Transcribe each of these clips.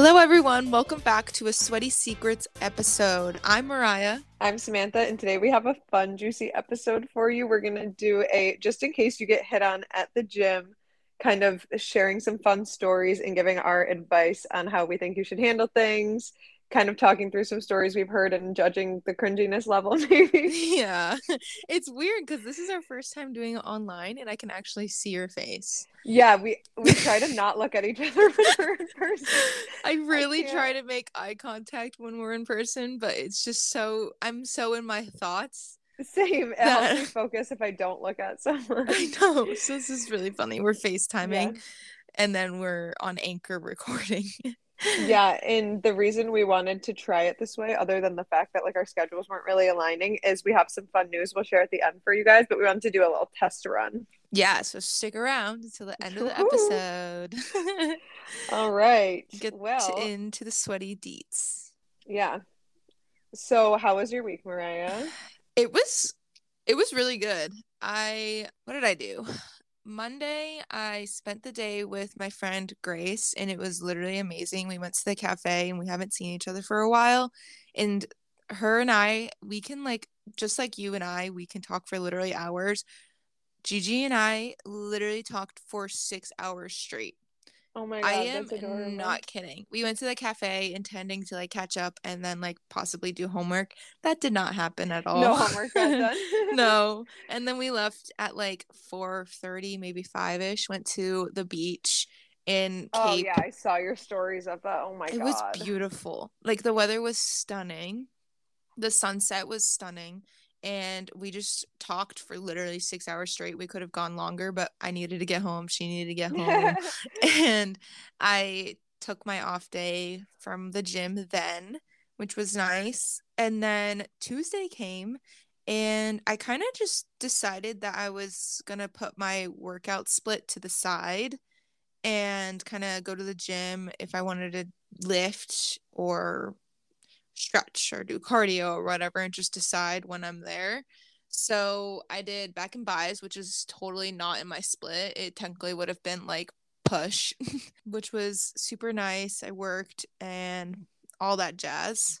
Hello, everyone. Welcome back to a Sweaty Secrets episode. I'm Mariah. I'm Samantha, and today we have a fun, juicy episode for you. We're going to do a just in case you get hit on at the gym, kind of sharing some fun stories and giving our advice on how we think you should handle things, kind of talking through some stories we've heard and judging the cringiness level, maybe. Yeah. It's weird because this is our first time doing it online and I can actually see your face. Yeah, we we try to not look at each other when we're in person. I really can't. try to make eye contact when we're in person, but it's just so I'm so in my thoughts. Same. It Yeah. helps me focus if I don't look at someone. I know. So this is really funny. We're FaceTiming and then we're on anchor recording. Yeah and the reason we wanted to try it this way other than the fact that like our schedules weren't really aligning is we have some fun news we'll share at the end for you guys but we wanted to do a little test run yeah, so stick around until the end of the episode. all right Get well into the sweaty deets. yeah so how was your week mariah It was it was really good. I what did I do? Monday I spent the day with my friend Grace and it was literally amazing. We went to the cafe and we haven't seen each other for a while and her and I we can like just like you and I we can talk for literally hours. Gigi and I literally talked for 6 hours straight. Oh my god I am not kidding. We went to the cafe intending to like catch up and then like possibly do homework. That did not happen at all. no homework got done no. And then we left at like 4:30, maybe 5ish, went to the beach in oh, Cape. oh yeah i saw your stories of that oh my it god it was beautiful. Like the weather was stunning. The sunset was stunning. And we just talked for literally six hours straight. We could have gone longer, but I needed to get home. She needed to get home and I took my off day from the gym then, which was nice. And then Tuesday came and I kind of just decided that I was going to put my workout split to the side and kind of go to the gym if I wanted to lift or stretch or do cardio or whatever and just decide when I'm there. So I did back and buys, which is totally not in my split. It technically would have been like push, which was super nice. I worked and all that jazz.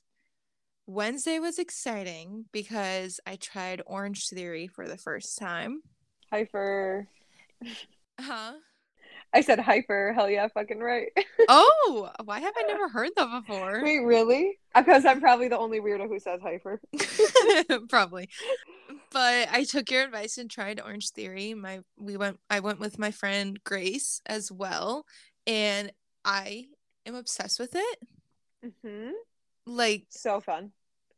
Wednesday was exciting because I tried Orange Theory for the first time. hyper Huh? I said hyper hell yeah fucking right Oh, why have I never heard that before? wait really because i'm probably the only weirdo who says hyper Probably. But I took your advice and tried Orange Theory. My we went I went with my friend Grace as well and I am obsessed with it. hmm Like so fun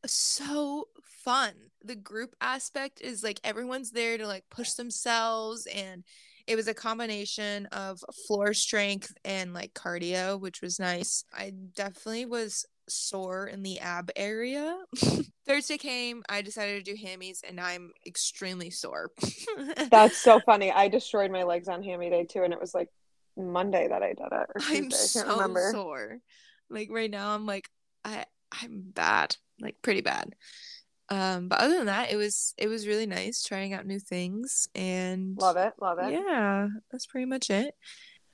so fun. The group aspect is like everyone's there to like push themselves and it was a combination of floor strength and like cardio, which was nice. I definitely was sore in the ab area. Thursday came, I decided to do hammies and I'm extremely sore. That's so funny. I destroyed my legs on Hammy Day too, and it was like Monday that I did it, or Tuesday. I'm I can't so remember. sore. Like right now I'm like I I'm bad. Like pretty bad. Um but other than that it was it was really nice trying out new things and Love it, love it. Yeah, that's pretty much it.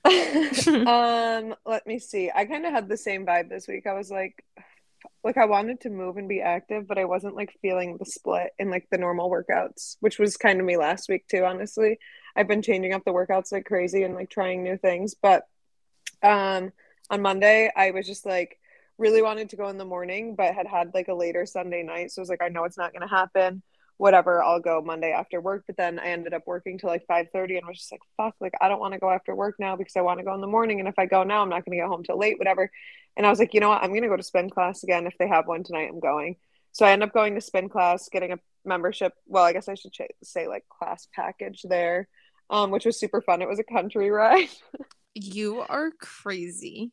um, let me see. I kind of had the same vibe this week. I was like, like I wanted to move and be active, but I wasn't like feeling the split in like the normal workouts, which was kind of me last week too. Honestly, I've been changing up the workouts like crazy and like trying new things, but um, on Monday I was just like really wanted to go in the morning, but had had like a later Sunday night, so I was like, I know it's not gonna happen. Whatever, I'll go Monday after work. But then I ended up working till like five thirty, and was just like, fuck, like I don't want to go after work now because I want to go in the morning, and if I go now, I'm not gonna get home till late, whatever. And I was like, you know what, I'm gonna go to spin class again. If they have one tonight, I'm going. So I end up going to spin class, getting a membership. Well, I guess I should say like class package there, um, which was super fun. It was a country ride. You are crazy.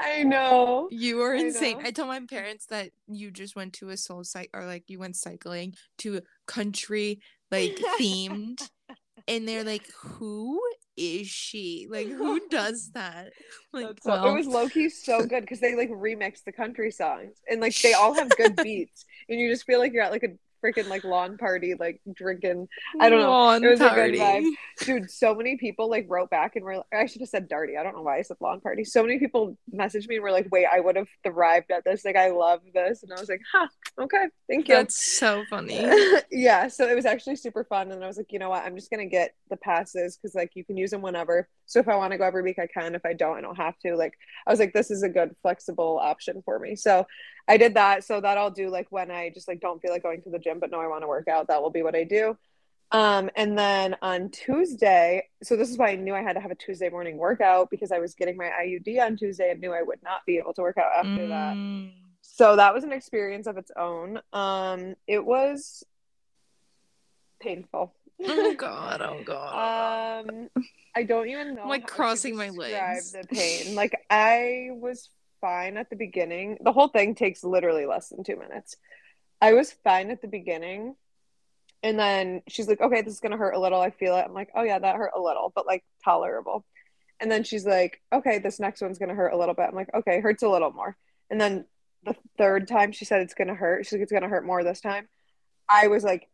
I know. You are insane. know. I told my parents that you just went to a SoulCycle or like you went cycling to a country like themed and they're like, Who is she? Like who does that? Like so, well, it was low key so good because they like remixed the country songs and like they all have good beats and you just feel like you're at like a freaking like lawn party, like drinking. I don't know. Lawn it was party. a good vibe, dude. So many people like wrote back and were. Like, I should have said dirty. I don't know why I said lawn party. So many people messaged me and were like, "Wait, I would have thrived at this. Like, I love this." And I was like, "Huh, okay, thank you." That's so funny. yeah, so it was actually super fun, and I was like, you know what, I'm just gonna get the passes because like you can use them whenever. So if I want to go every week, I can. If I don't, I don't have to. Like, I was like, this is a good flexible option for me. So I did that. So that I'll do like when I just like don't feel like going to the gym, but no, I want to work out. That will be what I do. Um, and then on Tuesday, so this is why I knew I had to have a Tuesday morning workout because I was getting my IUD on Tuesday and knew I would not be able to work out after that. Mm. So that was an experience of its own. Um, it was painful. Oh god, oh god. um, I don't even know. I'm, like, crossing my legs. The pain. Like I was fine at the beginning. The whole thing takes literally less than two minutes. I was fine at the beginning. And then she's like, okay, this is going to hurt a little. I feel it. I'm like, oh, yeah, that hurt a little, but like tolerable. And then she's like, okay, this next one's going to hurt a little bit. I'm like, okay, hurts a little more. And then the third time she said it's going to hurt, she's like, it's going to hurt more this time. I was like,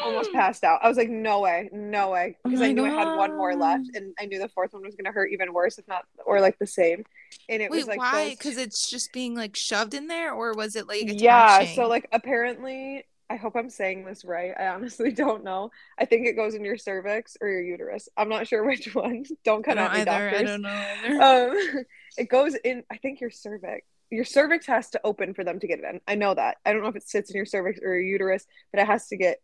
almost passed out. I was like, no way, no way. Oh Because my I knew I had one more left and I knew the fourth one was going to hurt even worse, if not, or like the same. And it Wait, was like, why? those- Because it's just being like shoved in there, or was it like yeah so like apparently i hope i'm saying this right i honestly don't know i think it goes in your cervix or your uterus i'm not sure which one don't cut don't me either. I don't know either. um it goes in i think your cervix your cervix has to open for them to get it in i know that i don't know if it sits in your cervix or your uterus but it has to get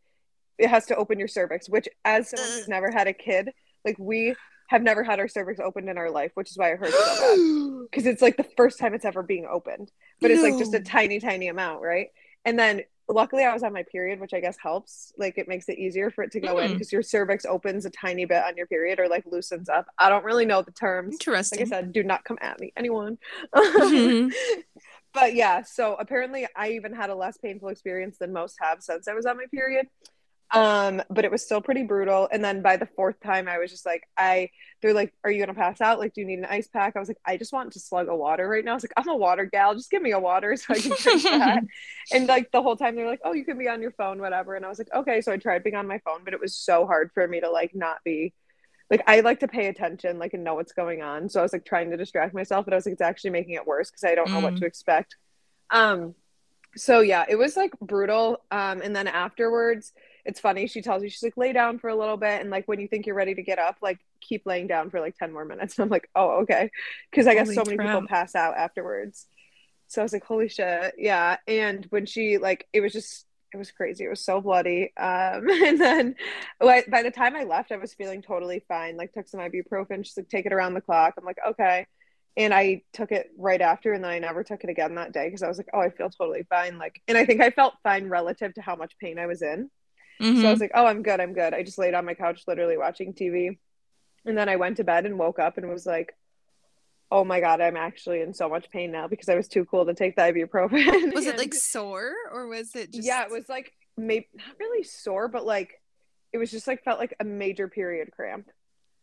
it has to open your cervix which as someone who's never had a kid like we have never had our cervix opened in our life which is why it hurts so bad. Because it's like the first time it's ever being opened but it's like just a tiny tiny amount right? And then luckily i was on my period which i guess helps like it makes it easier for it to go in Mm. because your cervix opens a tiny bit on your period or like loosens up. I don't really know the terms. Interesting. like i said do not come at me anyone. Mhm. but yeah so apparently i even had a less painful experience than most have since i was on my period um but it was still pretty brutal. And then by the fourth time i was just like i they're like are you gonna pass out? Like do you need an ice pack? I was like i just want to slug a water right now. I was like i'm a water gal. Just give me a water so i can drink that. And like the whole time they're like oh you can be on your phone whatever. And i was like okay. So i tried being on my phone but it was so hard for me to like not be like i like to pay attention like and know what's going on. So i was like trying to distract myself but i was like it's actually making it worse because i don't know what Mm. to expect. Um so yeah it was like brutal. Um and then afterwards it's funny she tells you she's like lay down for a little bit and like when you think you're ready to get up like keep laying down for like 10 more minutes. And i'm like oh okay. Because i guess Holy so many people pass out afterwards. So i was like holy shit. Yeah and when she like it was just it was crazy it was so bloody um and then by the time i left i was feeling totally fine like took some ibuprofen she's like take it around the clock. I'm like okay. And I took it right after, and then I never took it again that day because I was like, oh, I feel totally fine. Like, and I think I felt fine relative to how much pain I was in. So I was mm-hmm. like, oh, I'm good, I'm good. I just laid on my couch, literally watching TV, and then I went to bed and woke up and was like, oh my god, I'm actually in so much pain now because I was too cool to take the ibuprofen. was it like sore, or was it just? yeah, it was like maybe not really sore, but like it was just like felt like a major period cramp.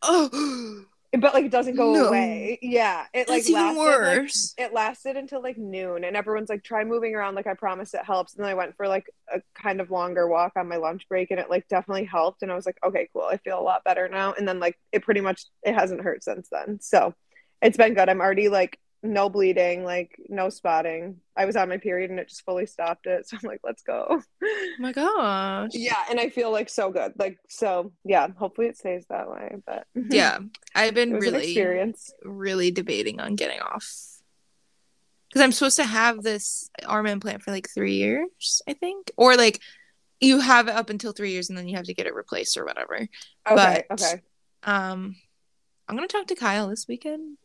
Oh, But like it doesn't go No. away. Yeah, it like that's even lasted, like, worse. it lasted until like noon and everyone's like try moving around like i promise it helps and then i went for like a kind of longer walk on my lunch break and it like definitely helped and i was like okay cool i feel a lot better now and then like it pretty much it hasn't hurt since then so it's been good i'm already like no bleeding like no spotting. I was on my period and it just fully stopped it. So i'm like let's go. Oh my gosh. yeah and i feel like so good. Like so yeah hopefully it stays that way but Yeah, I've been really, really debating on getting off. Because I'm supposed to have this arm implant for like three years, I think, or like you have it up until three years and then you have to get it replaced or whatever. okay But- okay. Um, I'm gonna talk to Kyle this weekend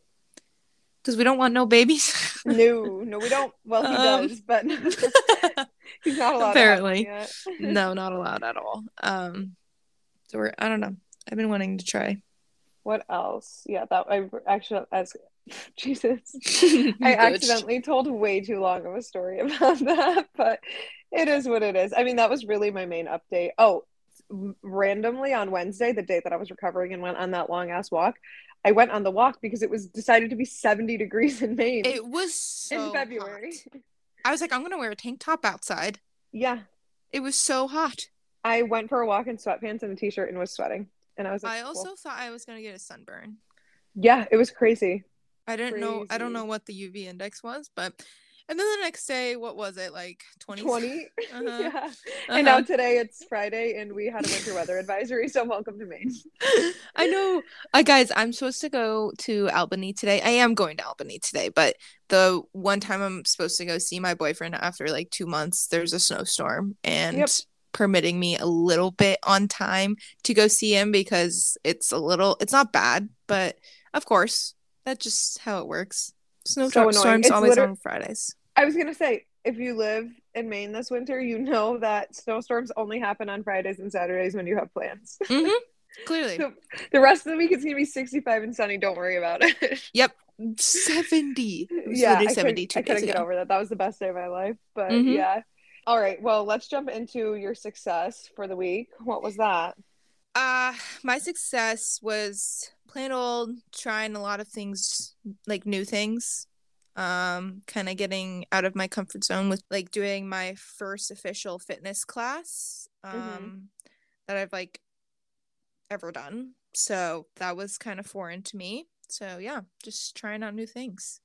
because we don't want no babies. No, no, we don't. Well, he Um, does, but he's not allowed. Apparently. To have one yet. no, not allowed at all. Um, so we're I don't know. I've been wanting to try. What else? Yeah, that I actually as Jesus, I accidentally told way too long of a story about that, but it is what it is. I mean, that was really my main update. Oh, randomly on Wednesday, the day that I was recovering and went on that long ass walk, I went on the walk because it was decided to be 70 degrees in Maine It was so in February. hot. I was like, I'm gonna wear a tank top outside. Yeah. It was so hot. I went for a walk in sweatpants and a t-shirt and was sweating. And I was like, I also cool. thought I was gonna get a sunburn. Yeah, it was crazy. I didn't know. I don't know what the UV index was, but and then the next day, what was it like? Twenty. 20. Uh-huh. yeah. And now Uh-huh. today it's Friday and we had a winter weather advisory, so welcome to Maine. I know. Uh, guys, I'm supposed to go to Albany today. I am going to Albany today, but the one time I'm supposed to go see my boyfriend after like two months, there's a snowstorm and Yep. permitting me a little bit on time to go see him because it's a little, it's not bad, but of course, that's just how it works. So Snowstorms. It's always liter- on Fridays. I was gonna say, if you live in Maine this winter, you know that snowstorms only happen on Fridays and Saturdays when you have plans. hmm Clearly. So the rest of the week it's gonna be 65 and sunny. Don't worry about it. Yep. 70. Yeah, I couldn't, 72 I couldn't get over that. That was the best day of my life. But Mhm. yeah. All right. Well, let's jump into your success for the week. What was that? Uh, my success was plain old trying a lot of things, like new things. Um, kind of getting out of my comfort zone with like doing my first official fitness class. Um, Mhm. that I've like ever done. So that was kind of foreign to me. So yeah, just trying out new things.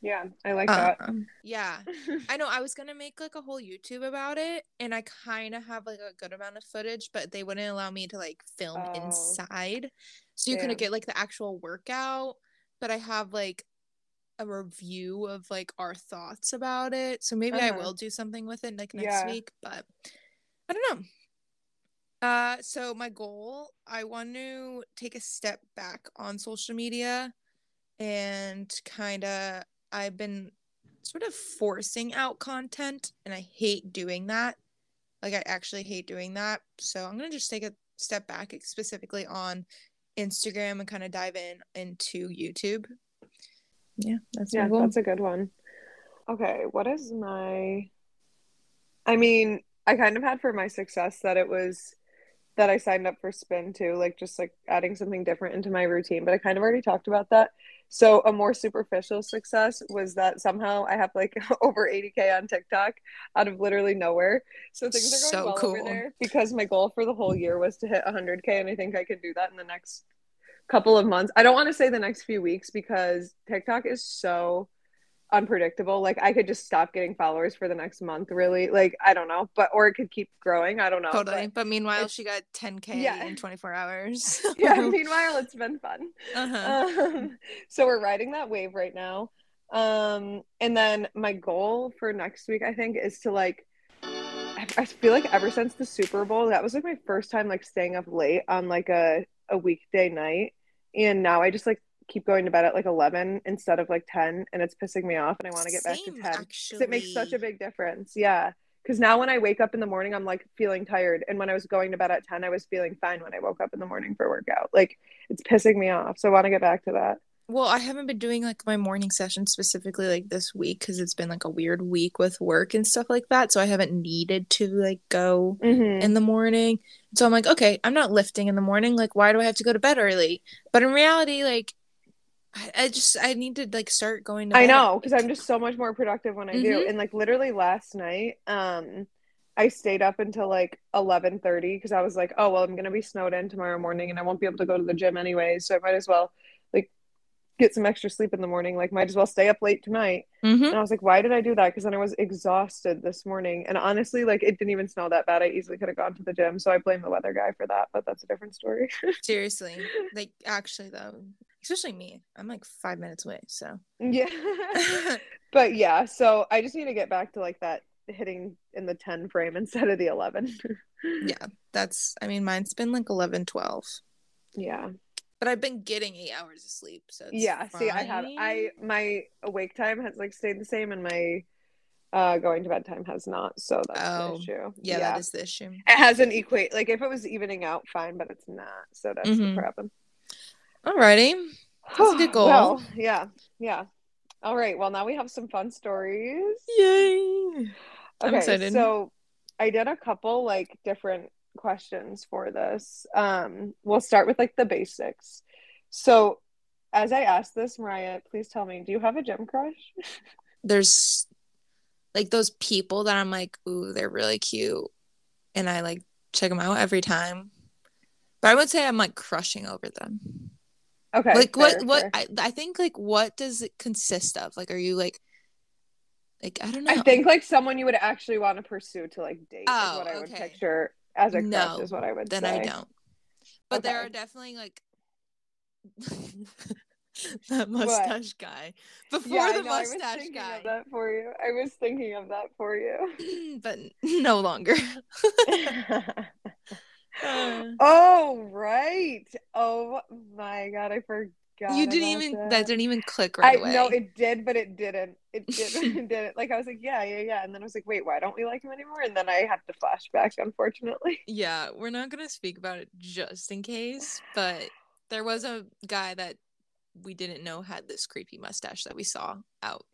Yeah, I like that. Um, yeah. I know I was gonna make like a whole YouTube about it, and I kind of have like a good amount of footage, but they wouldn't allow me to like film Oh. inside, so you Damn. couldn't get like the actual workout. But I have like a review of like our thoughts about it, so maybe I Uh-huh. will do something with it like next Yeah. week. But I don't know. Uh, so my goal, I want to take a step back on social media and kind of I've been sort of forcing out content and I hate doing that. Like I actually hate doing that. So I'm going to just take a step back specifically on Instagram and kind of dive in into YouTube. Yeah, that's yeah, that's a good one. Okay, what is my I mean, I kind of had for my success that it was that I signed up for spin too, like just like adding something different into my routine, but I kind of already talked about that. So a more superficial success was that somehow I have like over 80k on TikTok out of literally nowhere. So things are going So well over cool. there because my goal for the whole year was to hit 100k and I think I could do that in the next couple of months. I don't want to say the next few weeks because TikTok is so unpredictable. Like I could just stop getting followers for the next month, really. Like I don't know, but or it could keep growing. I don't know. Totally. but- But, meanwhile, she got 10K Yeah. in 24 hours. yeah. Meanwhile, it's been fun. uh-huh. Um, so we're riding that wave right now. Um, and then my goal for next week, I think, is to like. I I feel like ever since the Super Bowl, that was like my first time like staying up late on like a a weekday night, and now I just like keep going to bed at like eleven instead of like ten, and it's pissing me off, and I want to get back to Same, ten because it makes such a big difference. Yeah. Because now when I wake up in the morning, I'm like feeling tired. And when I was going to bed at 10, I was feeling fine when I woke up in the morning for workout. Like it's pissing me off. So I want to get back to that. Well, I haven't been doing like my morning session specifically like this week because it's been like a weird week with work and stuff like that. So I haven't needed to like go Mm-hmm. in the morning. So I'm like, okay, I'm not lifting in the morning. Like, why do I have to go to bed early? But in reality, like, I, I just I need to like start going to. I know because I'm just so much more productive when I do. Mhm. And like literally last night, um, I stayed up until like 11:30 because I was like, oh well, I'm gonna be snowed in tomorrow morning and I won't be able to go to the gym anyways, so I might as well like get some extra sleep in the morning. Like, might as well stay up late tonight. Mhm. And I was like, why did I do that? Because then I was exhausted this morning. And honestly, like it didn't even snow that bad. I easily could have gone to the gym. So I blame the weather guy for that, but that's a different story. Seriously, like actually though, especially me, I'm like five minutes away. So yeah. but yeah, so I just need to get back to like that hitting in the 10 frame instead of the 11. yeah, that's. I mean, mine's been like 11, 12. Yeah. but I've been getting eight hours of sleep. So it's Yeah. See, I have I my awake time has like stayed the same and my uh going to bed time has not. So that's Oh, the issue. yeah, that is the issue. it hasn't equate like if it was evening out, fine, but it's not. So that's Mhm. the problem. Alrighty, That's a good goal. Well, yeah, yeah. All right. Well, now we have some fun stories. yay! I'm Okay, excited. so I did a couple like different questions for this. Um, we'll start with like the basics. So, as I asked this, Mariah, please tell me, do you have a gym crush? There's like those people that I'm like, ooh, they're really cute, and I like check them out every time. But I would say I'm like crushing over them. Okay. like fair, what what fair. I, I think like what does it consist of? Like are you like like I don't know. I think like someone you would actually want to pursue to like date Oh, is what oh, I would okay. picture as a crush is what I would then say. I don't. But there are definitely like that mustache guy before Yeah, the know, mustache guy, that for you. I was thinking of that for you. but no longer. Oh right. Oh my god, I forgot. you didn't even that. that didn't even click right I away. no, it did, but it didn't. It didn't. it didn't. Like I was like, yeah, yeah, yeah, and then I was like, wait, why don't we like him anymore? And then I had to flashback, unfortunately. yeah, we're not gonna speak about it just in case, but there was a guy that we didn't know had this creepy mustache that we saw out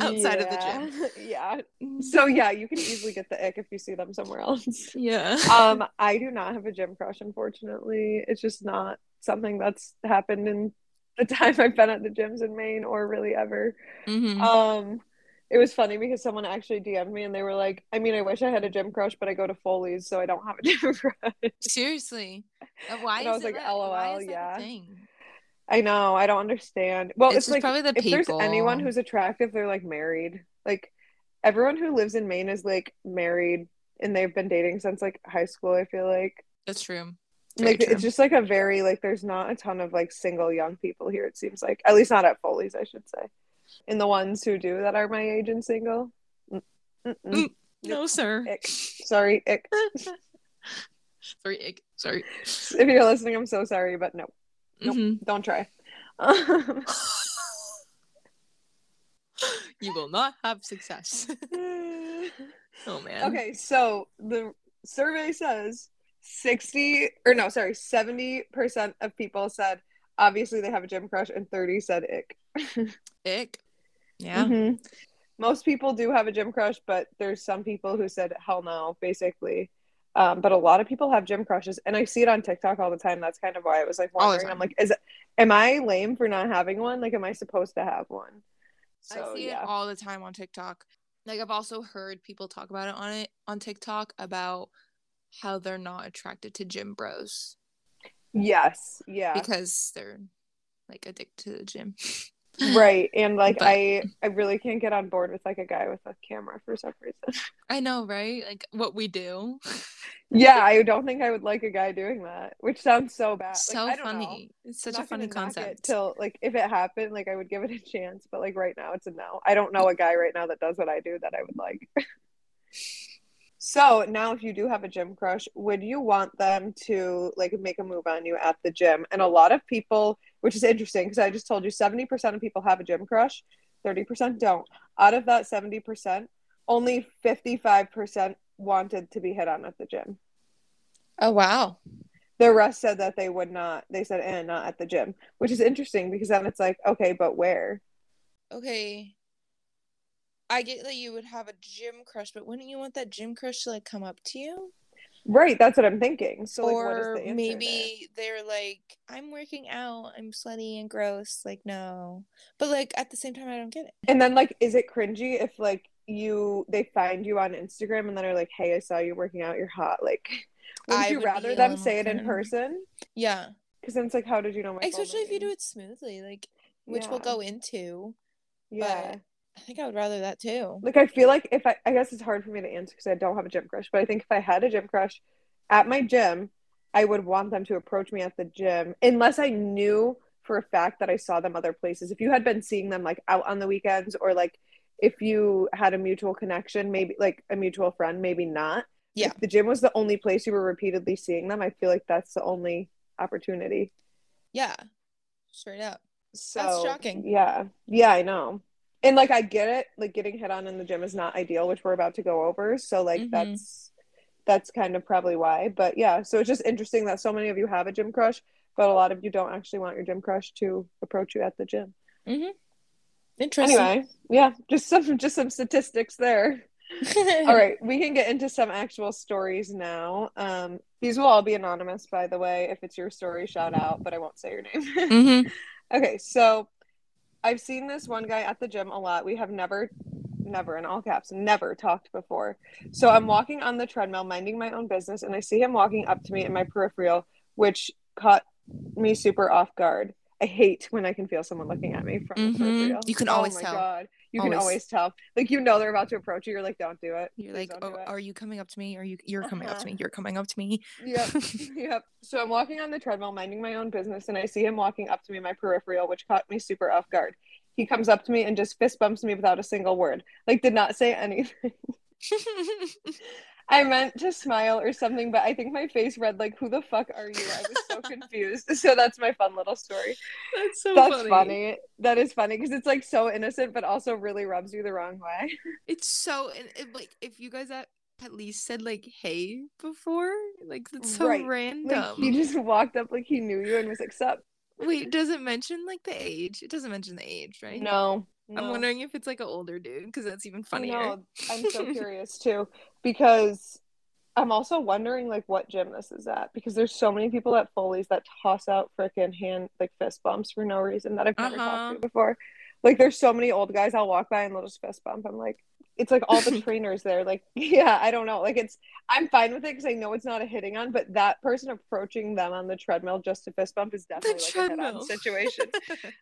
outside of the gym. yeah. So yeah, you can easily get the ick if you see them somewhere else. Yeah. um, I do not have a gym crush, unfortunately. It's just not something that's happened in the time I've been at the gyms in Maine or really ever. Mhm. Um, it was funny because someone actually DM'd me and they were like, I mean, I wish I had a gym crush, but I go to Foley's, so I don't have a gym crush. Seriously. Uh, Why And is I was like, that- LOL, is that a yeah. I know, I don't understand. Well, It's it's, like probably the if there's anyone who's attractive, they're like married. Like everyone who lives in Maine is like married and they've been dating since like high school, I feel like. That's true. Very like true. it's just like a very like there's not a ton of like single young people here it seems like at least not at foley's i should say and the ones who do that are my age and single mm. Mm. no, sir. Ick. sorry ick. Sorry, ick. Sorry. if you're listening i'm so sorry but no Nope. Mhm. don't try you will not have success. oh man. okay so the survey says 60 or no sorry 70% of people said obviously they have a gym crush and 30 said ick Ick. Yeah. Mhm. Most people do have a gym crush, but there's some people who said hell no, basically. Um, but a lot of people have gym crushes, and I see it on TikTok all the time. That's kind of why I was like All the wondering. I'm like, is it, am I lame for not having one? Like, am I supposed to have one? So I see yeah, it all the time on TikTok. Like I've also heard people talk about it on it on TikTok about how they're not attracted to gym bros yes, yeah, because they're like addicted to the gym. right. And like, But- I, I really can't get on board with like a guy with a camera for some reason. I know, right? Like what we do. yeah, I don't think I would like a guy doing that, which sounds so bad. Like, so I don't know. funny. It's such I'm a funny concept. Till like if it happened, like I would give it a chance. But like right now, it's a no. I don't know a guy right now that does what I do that I would like. so now, if you do have a gym crush, would you want them to like make a move on you at the gym? And a lot of people, which is interesting because I just told you, seventy percent of people have a gym crush, thirty percent don't. Out of that seventy percent, only fifty-five percent wanted to be hit on at the gym. oh wow. The rest said that they would not. They said, "and not at the gym," which is interesting because then it's like, okay, but where? Okay. I get that you would have a gym crush, but wouldn't you want that gym crush to like come up to you? Right, that's what I'm thinking. So, like, what is or the maybe they're like, I'm working out, I'm sweaty and gross. Like, no. But like at the same time, I don't get it. And then, like, is it cringy if like you they find you on Instagram and then are like, "Hey, I saw you working out. You're hot." Like, would you would rather them say it in person? Yeah. Because then it's like, how did you know my? Especially if you do it smoothly, like which we'll go into. Yeah. I think I would rather that too. Like I feel like if I I guess it's hard for me to answer because I don't have a gym crush, but I think if I had a gym crush at my gym, I would want them to approach me at the gym unless I knew for a fact that I saw them other places. If you had been seeing them like out on the weekends or like if you had a mutual connection, maybe like a mutual friend, maybe not. Yeah. If the gym was the only place you were repeatedly seeing them, I feel like that's the only opportunity. Yeah. Straight up. So shocking. Yeah. Yeah, I know. And like I get it, like getting hit on in the gym is not ideal, which we're about to go over. So like Mhm. that's that's kind of probably why. But yeah, so it's just interesting that so many of you have a gym crush, but a lot of you don't actually want your gym crush to approach you at the gym. Interesting. Anyway, yeah, just some just some statistics there. All right, we can get into some actual stories now. Um, these will all be anonymous, by the way. If it's your story, shout out, but I won't say your name. hmm Okay, so I've seen this one guy at the gym a lot. We have never never in all caps, never talked before. So I'm walking on the treadmill, minding my own business, and I see him walking up to me in my peripheral, which caught me super off guard. I hate when I can feel someone looking at me from Mhm. the peripheral. You can oh always my tell. God. You can Always. always tell. Like you know they're about to approach you. You're like, don't do it. You're Please like, oh, do it." are you coming up to me? Are you? You're coming up to me. Uh-huh. You're coming up to me. Yep. yep. So I'm walking on the treadmill, minding my own business, and I see him walking up to me in my peripheral, which caught me super off guard. He comes up to me and just fist bumps me without a single word. Like did not say anything. I meant to smile or something, but I think my face read like, "Who the fuck are you?" I was so confused. So that's my fun little story. That's so That's funny. That is funny because it's like so innocent, but also really rubs you the wrong way. It's so and it, like if you guys at least said like hey before, like that's so Right. random. Like he just walked up like he knew you and was like, "Sup?" Wait, does it mention like the age? It doesn't mention the age, right? No. I'm wondering if it's like an older dude because that's even funnier. No, I'm so curious too because I'm also wondering like what gym this is at because there's so many people at Foley's that toss out freaking hand like fist bumps for no reason that I've never Uh-huh. talked to before. Like there's so many old guys I'll walk by and they'll just fist bump. I'm like, it's like all the trainers there. Like, yeah, I don't know. Like it's I'm fine with it because I know it's not a hitting on, but that person approaching them on the treadmill just to fist bump is the definitely like a hit on situation.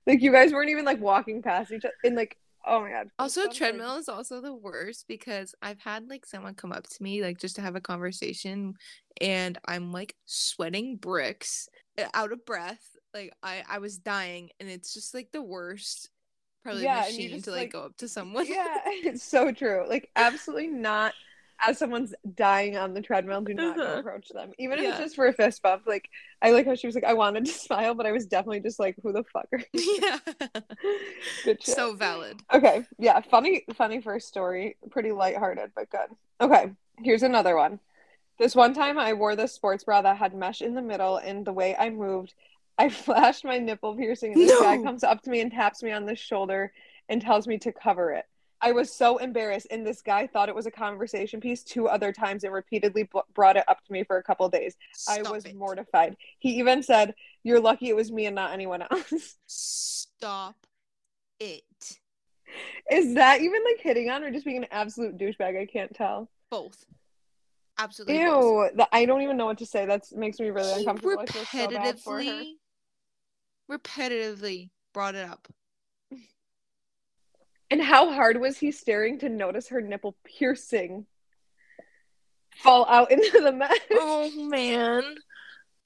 like you guys weren't even like walking past each other and like oh my god. Also, fist bumps are- treadmill is also the worst because I've had like someone come up to me like just to have a conversation, and I'm like sweating bricks, uh, out of breath. Like I I was dying, and it's just like the worst, probably Yeah, machine just, to like, like- go up to someone. yeah, it's so true. Like absolutely not. As someone's dying on the treadmill, do not Uh-huh. approach them. Even if Yeah. it's just for a fist bump. Like I like how she was like, I wanted to smile, but I was definitely just like, who the fuck are you? yeah. Good shit. so valid. Okay, yeah, funny, funny first story. Pretty lighthearted, but good. Okay, here's another one. This one time, I wore this sports bra that had mesh in the middle, and the way I moved, I flashed my nipple piercing, and this guy comes up to me and taps me on the shoulder and tells me to cover it. I was so embarrassed, and this guy thought it was a conversation piece two other times and repeatedly b- brought it up to me for a couple days. I was it. mortified. He even said, "You're lucky it was me and not anyone else." Stop it. Is that even like hitting on or just being an absolute douchebag? I can't tell. Both. Absolutely. both. Ew, I don't even know what to say. That makes me really uncomfortable. Feel so bad for her. repetitively, repetitively brought it up. And how hard was he staring to notice her nipple piercing fall out into the mesh? Oh man,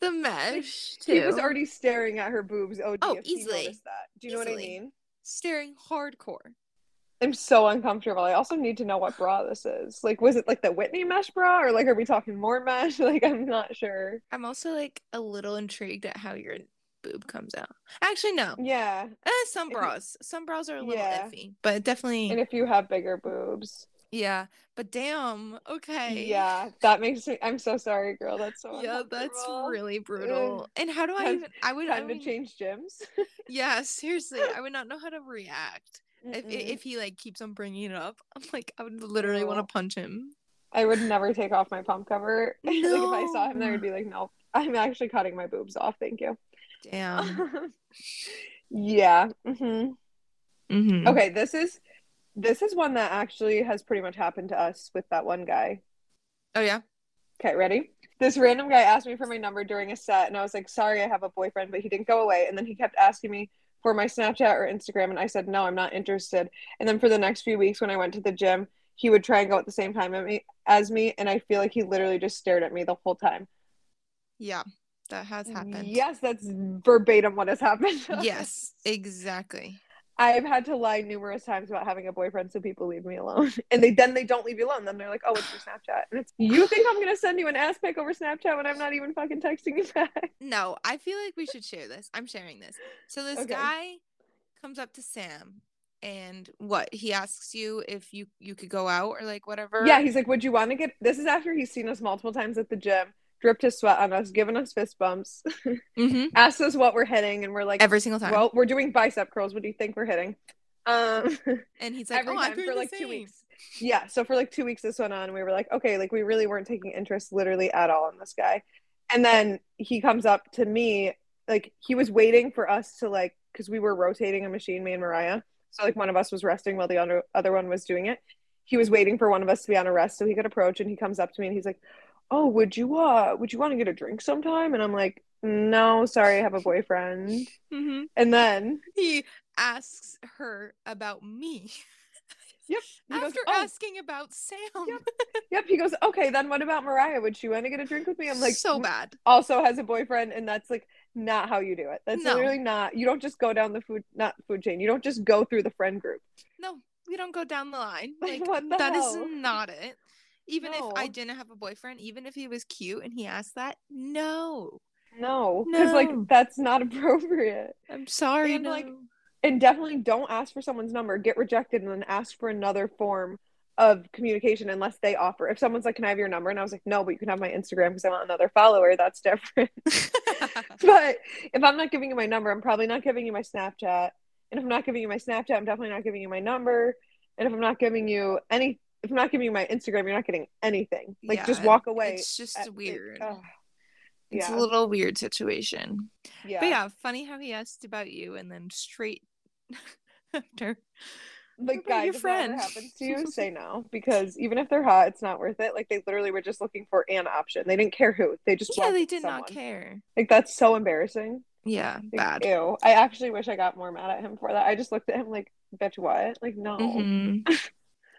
the mesh too. he was already staring at her boobs. Oh, Oh, easily. that. Do you know what I mean? staring hardcore. I'm so uncomfortable. I also need to know what bra this is. Like, was it like the Whitney mesh bra, or like, are we talking more mesh? Like, I'm not sure. I'm also like a little intrigued at how your boob comes out. Actually, no. Yeah, Eh, some If bras, some bras are a little Yeah. iffy, but definitely, and if you have bigger boobs, yeah. But damn, okay. yeah, that makes me. I'm so sorry, girl. That's so Yeah, that's really brutal. And how do I Time- even? I would. I Time to change gyms. Yeah, seriously, I would not know how to react if Mm-mm. if he like keeps on bringing it up. I'm like, I would literally want to punch him. I would never take off my pump cover. like if I saw him there, I'd be like, no, I'm actually cutting my boobs off. Thank you. Damn. yeah. hmm hmm Okay. This is this is one that actually has pretty much happened to us with that one guy. Oh yeah. Okay, ready? This random guy asked me for my number during a set, and I was like, sorry, I have a boyfriend, but he didn't go away. And then he kept asking me for my Snapchat or Instagram, and I said, no, I'm not interested. And then for the next few weeks, when I went to the gym, he would try and go at the same time at me, as me, and I feel like he literally just stared at me the whole time. Yeah, that has happened. Yes, that's verbatim what has happened. Yes, exactly. I've had to lie numerous times about having a boyfriend so people leave me alone. And they then they don't leave you alone. Then they're like, oh, it's your Snapchat. And it's you think I'm gonna send you an ass pic over Snapchat when I'm not even fucking texting you back. No, I feel like we should share this. I'm sharing this. So this Okay. guy comes up to Sam and what? He asks you if you you could go out or like whatever. Yeah, he's like, Would you want to get this is after he's seen us multiple times at the gym, dripped his sweat on us, given us fist bumps, hmm asked us what we're hitting, and we're like, every single time. Well, we're doing bicep curls. What do you think we're hitting? Um and he's like, every "Oh, I'm time for like two weeks. Yeah, so for like two weeks this went on, and we were like, okay, like we really weren't taking interest literally at all in this guy. And then he comes up to me, like he was waiting for us to like, because we were rotating a machine, me and Mariah, So like one of us was resting while the other other one was doing it. He was waiting for one of us to be on a rest so he could approach, and he comes up to me and he's like, "Oh, would you uh, would you want to get a drink sometime?" And I'm like, "No, sorry, I have a boyfriend." Mm-hmm. And then He asks her about me Yep. He after goes, "Oh." asking about Sam. Yep. Yep. He goes, okay, then what about Mariah? Would she want to get a drink with me? I'm like, so "Mm, bad. Also has a boyfriend, and that's like not how you do it. That's No. literally not. You don't just go down the food, not food chain. You don't just go through the friend group. No, we don't go down the line. Like, Like what the that is hell? not it. Even if I didn't have a boyfriend, even if he was cute and he asked that, no. No, because No. like that's not appropriate. I'm sorry. And, no. like, And definitely don't ask for someone's number. Get rejected, and then ask for another form of communication unless they offer. If someone's like, "Can I have your number?" and I was like, "No, but you can have my Instagram because I want another follower." That's different. but if I'm not giving you my number, I'm probably not giving you my Snapchat. And if I'm not giving you my Snapchat, I'm definitely not giving you my number. And if I'm not giving you any, if I'm not giving you my Instagram, you're not getting anything. Like just walk away. It's just at- weird. ugh. It's yeah, a little weird situation. yeah. But yeah, funny how he asked about you and then straight after. Like guys, your friend? happens to you, say no because even if they're hot, it's not worth it. Like they literally were just looking for an option. They didn't care who. They just Yeah, they did someone. not care. Like that's so embarrassing. Yeah, Like, bad. Ew. I actually wish I got more mad at him for that. I just looked at him like, bitch, what? Like no. Mhm.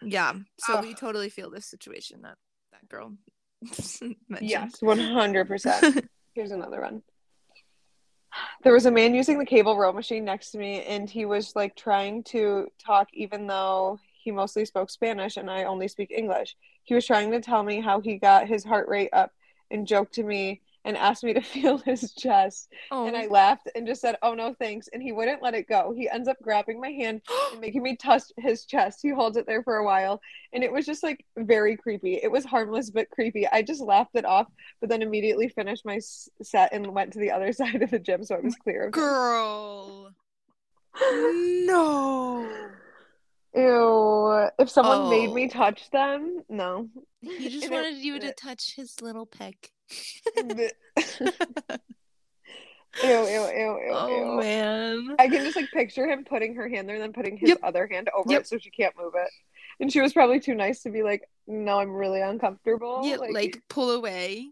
Yeah. So Ugh. we totally feel this situation that that girl mentioned. Yes, one hundred percent. Here's another one. There was a man using the cable row machine next to me, and he was like trying to talk, even though he mostly spoke Spanish and I only speak English. He was trying to tell me how he got his heart rate up and joked to me and asked me to feel his chest. oh, And I laughed and just said, Oh no, thanks. And he wouldn't let it go. He ends up grabbing my hand and making me touch his chest. He holds it there for a while. And it was just like very creepy. It was harmless but creepy. I just laughed it off, but then immediately finished my s- set and went to the other side of the gym so it was clear. girl. no. Ew. If someone made me Oh. touch them, no. He just wanted you to touch his little pec. ew, ew, ew, ew, oh ew. man. I can just like picture him putting her hand there and then putting his Yep. other hand over Yep. it so she can't move it. And she was probably too nice to be like, no, I'm really uncomfortable. Yeah, like, pull away.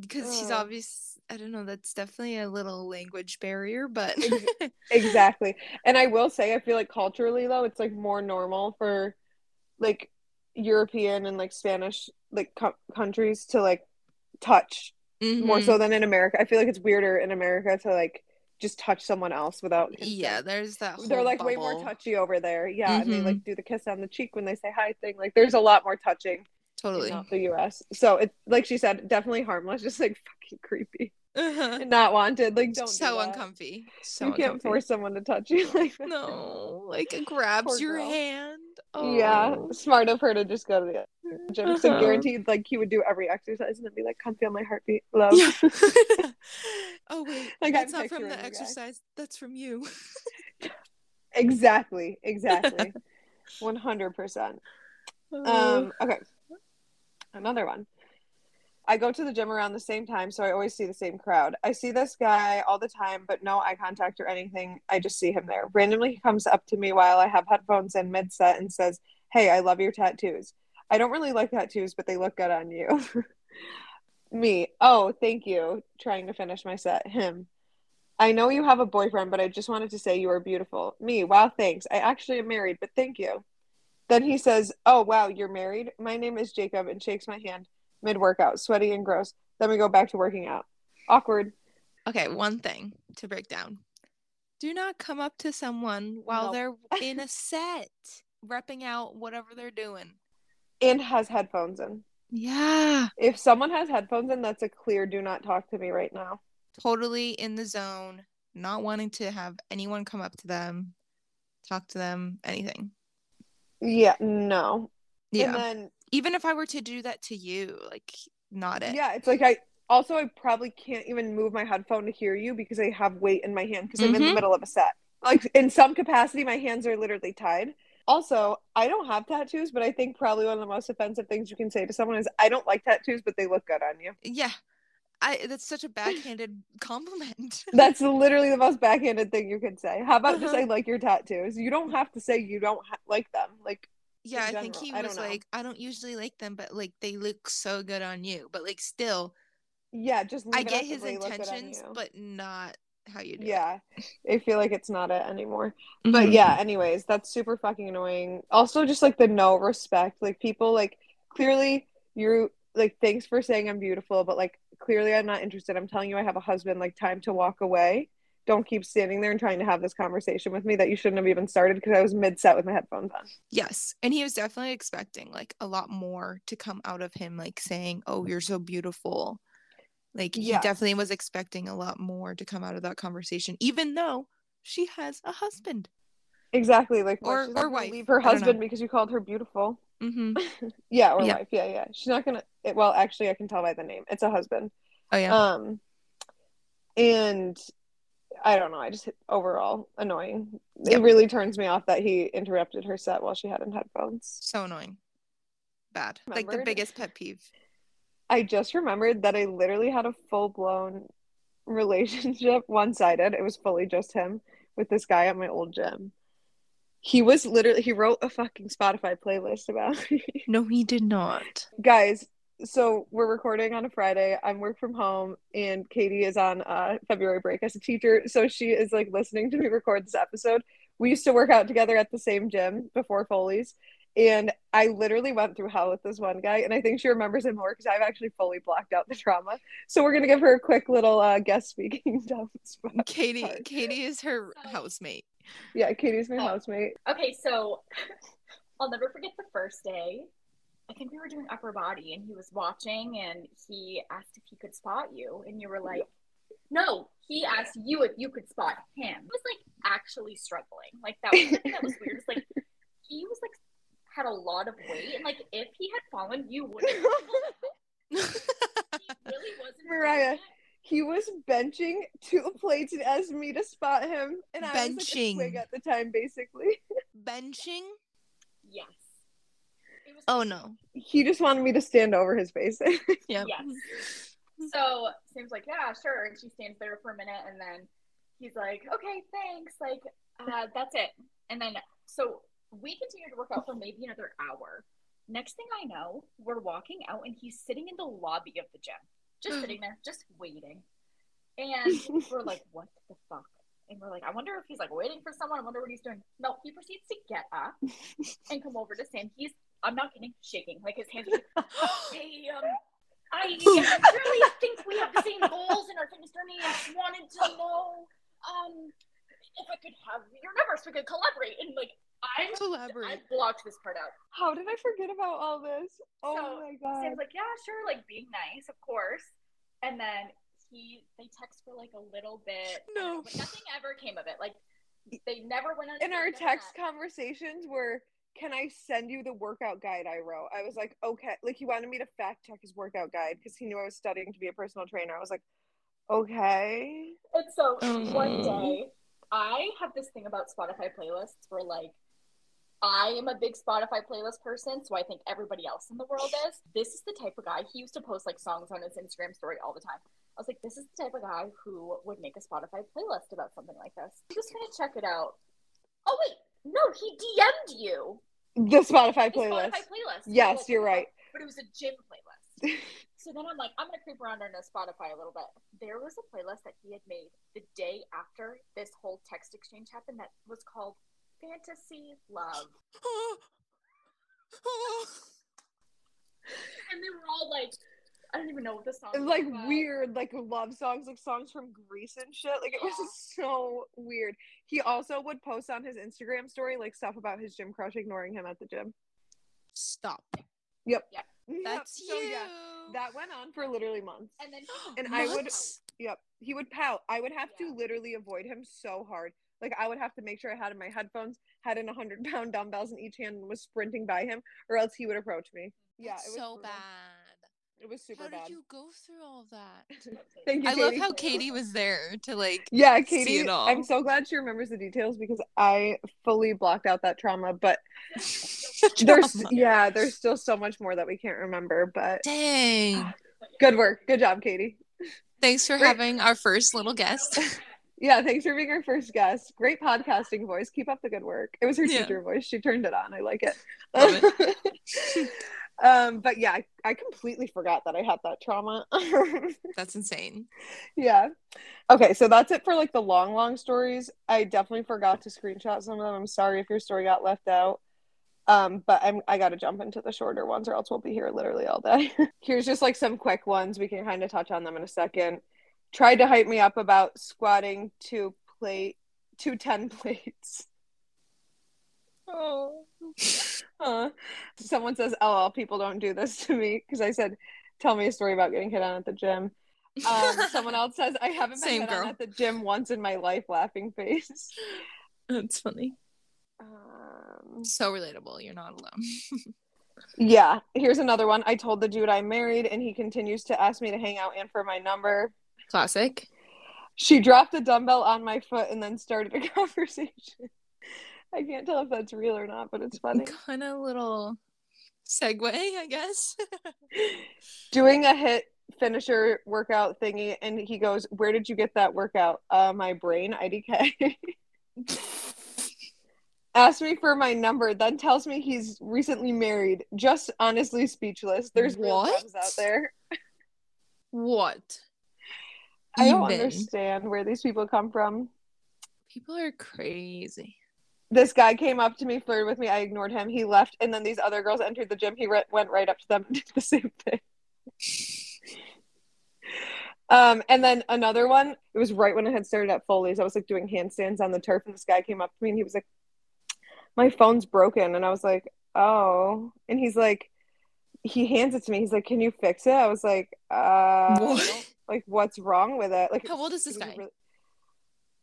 Because he's Ugh. obvious. I don't know. That's definitely a little language barrier, but exactly. And I will say, I feel like culturally though, it's like more normal for like European and like Spanish like co- countries to like touch more Mhm. so than in America. I feel like it's weirder in America to like just touch someone else without consent. yeah, there's that. they're like way more touchy over there. Yeah, and they Mhm. like do the kiss on the cheek when they say hi thing. Like there's a lot more touching Totally. not the US. So it's like she said, definitely harmless, just like creepy Uh-huh. and not wanted. Like don't so. You uncomfy. So you can't force someone to touch you like that. No, like it grabs Poor your girl. hand. Oh. Yeah, smart of her to just go to the gym. So Uh-huh. guaranteed, like he would do every exercise and then be like, "Come feel my heartbeat, love." Yeah. oh wait, Like, that's I'm not from the the guy. exercise. That's from you. exactly, exactly, one hundred percent. Um, okay. Another one. I go to the gym around the same time, so I always see the same crowd. I see this guy all the time, but no eye contact or anything. I just see him there. Randomly, he comes up to me while I have headphones in mid set and says, Hey, I love your tattoos. I don't really like tattoos, but they look good on you. me, oh, thank you. Trying to finish my set. Him, I know you have a boyfriend, but I just wanted to say you are beautiful. Me, wow, thanks. I actually am married, but thank you. Then he says, Oh, wow, you're married? My name is Jacob, and shakes my hand mid workout, sweaty and gross. Then we go back to working out. Awkward. okay, one thing to break down. Do not come up to someone while No. they're in a set, repping out whatever they're doing. And has headphones in. Yeah. If someone has headphones in, that's a clear do not talk to me right now. Totally in the zone, not wanting to have anyone come up to them, talk to them, anything. Yeah, no. Yeah. And then, Even if I were to do that to you, like, not it. yeah, it's like I also, I probably can't even move my headphone to hear you because I have weight in my hand because I'm in the Mhm. middle of a set. Like, in some capacity, my hands are literally tied. Also, I don't have tattoos, but I think probably one of the most offensive things you can say to someone is, I don't like tattoos, but they look good on you. Yeah. I that's such a backhanded compliment. That's literally the most backhanded thing you could say. How about just Uh-huh. I like your tattoos? You don't have to say you don't ha- like them. Like yeah, I think he I was know. like, I don't usually like them, but like they look so good on you. But like still, yeah, just I get his they look good on intentions, but not how you do. yeah, I feel like it's not it anymore. it. But mm-hmm. yeah, anyways, that's super fucking annoying. Also, just like the no respect. Like people like clearly you're like thanks for saying I'm beautiful, but like clearly I'm not interested. I'm telling you I have a husband. Like time to walk away. Don't keep standing there and trying to have this conversation with me that you shouldn't have even started because I was mid set with my headphones on. Yes. And he was definitely expecting like a lot more to come out of him, like saying, Oh, you're so beautiful. Like he definitely was expecting a lot more to come out of that conversation, even though she has a husband. Exactly. Like Or- or wife. leave her I don't know. husband because you called her beautiful. Mm-hmm. Yeah, or Yeah. wife. Yeah, yeah. She's not gonna. It, well, actually, I can tell by the name. It's a husband. Oh yeah. Um, and I don't know. I just overall annoying. Yep. It really turns me off that he interrupted her set while she had in headphones. so annoying. Bad. Like the biggest pet peeve. I just remembered that I literally had a full blown relationship, one sided. It was fully just him with this guy at my old gym. He was literally he wrote a fucking Spotify playlist about me. No, he did not. guys so we're recording on a friday i'm work from home and katie is on uh february break as a teacher so she is like listening to me record this episode we used to work out together at the same gym before foley's and i literally went through hell with this one guy and i think she remembers him more because i've actually fully blocked out the trauma so we're gonna give her a quick little uh guest speaking down. Katie Sorry. Katie is her housemate. yeah katie's my Oh. housemate Okay, so I'll never forget the first day. I think we were doing upper body and he was watching and he asked if he could spot you and you were like no, he asked you if you could spot him. He was like actually struggling. Like that was that was weird. It's like he was like had a lot of weight and like if he had fallen you wouldn't have he really wasn't Mariah. he was benching two plates and asked me to spot him and i was like a Benching. twig at the time basically Benching? Yes. It was Oh no. he just wanted me to stand over his face. Yep. Yes. So Sam's like, yeah, sure. And she stands there for a minute and then he's like, okay, thanks. Like, uh, that's it. And then, so we continue to work out for maybe another hour. Next thing I know, we're walking out and he's sitting in the lobby of the gym, just sitting there, just waiting. And we're like, what the fuck? And we're like, I wonder if he's like waiting for someone. I wonder what he's doing. No, he proceeds to get up and come over to Sam. He's, I'm not kidding, shaking. Like his hands are Hey, um, I really think we have the same goals in our fitness journey and just wanted to know um, if I could have your number so we could collaborate. And like, I'm, I blocked this part out. How did I forget about all this? Oh So, my god. Sam's like, yeah, sure, like being nice, of course. And then he, they text for like a little bit. No. But nothing ever came of it. Like, they never went on. In our text conversations were can I send you the workout guide I wrote? I was like, okay. Like he wanted me to fact check his workout guide because he knew I was studying to be a personal trainer. I was like, okay. And so one Mm. day, I have this thing about Spotify playlists where like I am a big Spotify playlist person, so I think everybody else in the world is. This is the type of guy he used to post like songs on his Instagram story all the time. I was like, this is the type of guy who would make a Spotify playlist about something like this. I'm just gonna check it out. Oh wait, no, he DM'd you The Spotify his playlist. Spotify playlist. Yes, Like, you're right. But it was a gym playlist. So then I'm like, I'm gonna creep around on his Spotify a little bit. There was a playlist that he had made the day after this whole text exchange happened that was called Fantasy Love. And they were all like I don't even know what the song It's was like about. weird, like love songs, like songs from Grease and shit. Like it was Yeah. so weird. He also would post on his Instagram story like stuff about his gym crush ignoring him at the gym. Stop. Yep. Yep. That's so, you. yeah, that went on for literally months. And then And I would- Yep. He would pout. I would have Yeah. to literally avoid him so hard. Like I would have to make sure I had in my headphones, had in a hundred pound dumbbells in each hand and was sprinting by him, or else he would approach me. Yeah, it was so brutal. bad. It was super How bad. did you go through all that? Thank you. I love how Katie was there to like Yeah, see Katie. it all. I'm so glad she remembers the details because I fully blocked out that trauma. But there's yeah, there's still so much more that we can't remember. But Dang. good work, good job, Katie. Thanks for Great. having our first little guest. Yeah, thanks for being our first guest. Great podcasting voice. Keep up the good work. It was her Yeah. teacher voice. She turned it on. I like it. Love um, but yeah, I, I completely forgot that I had that trauma. That's insane. yeah. Okay, so that's it for like the long, long stories. I definitely forgot to screenshot some of them. I'm sorry if your story got left out. Um, but I'm I gotta jump into the shorter ones or else we'll be here literally all day. Here's just like some quick ones. We can kind of touch on them in a second. Tried to hype me up about squatting two plate two ten plates. Oh. Uh, someone says, "Oh, people don't do this to me," because I said, "Tell me a story about getting hit on at the gym." Um, someone else says, "I haven't been Same hit girl. on at the gym once in my life." Laughing face. That's funny. Um, So relatable. You're not alone. yeah, here's another one. I told the dude I'm married, and he continues to ask me to hang out and for my number. Classic. She dropped a dumbbell on my foot and then started a conversation. I can't tell if that's real or not, but it's funny. Kind of little segue, I guess. Doing a HIIT finisher workout thingy, and he goes, "Where did you get that workout?" Uh, my brain, IDK. Asked me for my number, then tells me he's recently married. Just honestly speechless. There's real What? loves out there. what? I don't Even. understand where these people come from. People are crazy. This guy came up to me, flirted with me. I ignored him. He left, and then these other girls entered the gym. He re- went right up to them and did the same thing. Um, and then another one. It was right when I had started at Foley's. I was like doing handstands on the turf, and this guy came up to me, and he was like, "My phone's broken," and I was like, "Oh," and he's like, he hands it to me. He's like, "Can you fix it?" I was like, "Uh, What? Like, what's wrong with it?" Like, How old is this guy? really-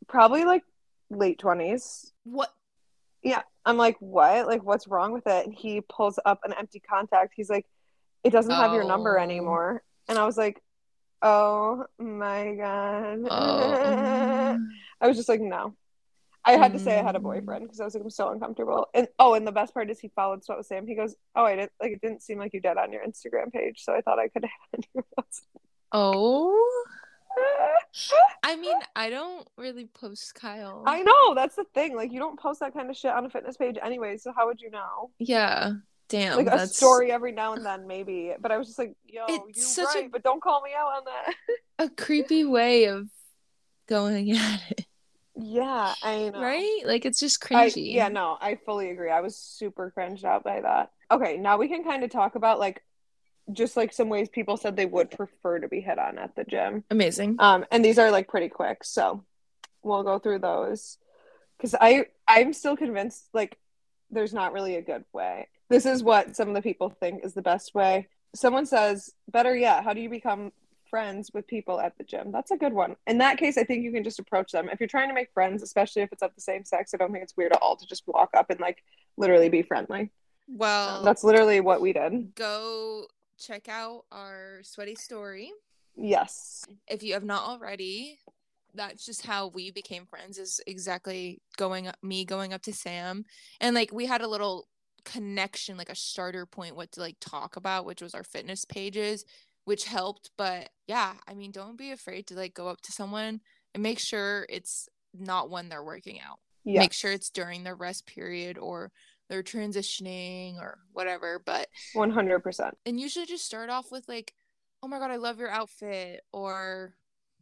probably like late twenties. What? Yeah. I'm like, what? Like, what's wrong with it? And he pulls up an empty contact. He's like, it doesn't have your number Oh. anymore. And I was like, oh my God. Oh. I was just like, no. I had to say I had a Mm. boyfriend because I was like, I'm so uncomfortable. And oh, and the best part is he followed So Sweat with Sam. He goes, oh, I didn't like it didn't seem like you did on your Instagram page, so I thought I could have had yours. Oh. I mean, I don't really post Kyle. I know that's the thing. Like, you don't post that kind of shit on a fitness page anyway. So how would you know? Yeah. Damn. like a story every now and then, maybe. But I was just like, yo, It's you such a- right, but don't call me out on that. a creepy way of going at it, yeah, I know. right? Like it's just I, cringy. yeah, no, I fully agree. I was super cringed out by that. Okay, now we can kind of talk about like just like some ways people said they would prefer to be hit on at the gym. Amazing. Um, and these are like pretty quick, so we'll go through those. Because I I'm still convinced like there's not really a good way. This is what some of the people think is the best way. Someone says, better yet, how do you become friends with people at the gym? That's a good one. In that case, I think you can just approach them. If you're trying to make friends, especially if it's of the same sex, I don't think it's weird at all to just walk up and like literally be friendly. Well, That's literally what we did. go check out our sweaty story Yes. if you have not already. That's just how we became friends. Is exactly going up, me going up to Sam, and like we had a little connection, like a starter point, what to like talk about, which was our fitness pages, which helped. But yeah, I mean, don't be afraid to like go up to someone and make sure it's not when they're working out. Yeah. Make sure it's during their rest period or they're transitioning or whatever. But 100%. and usually just start off with like, "Oh my god, I love your outfit," or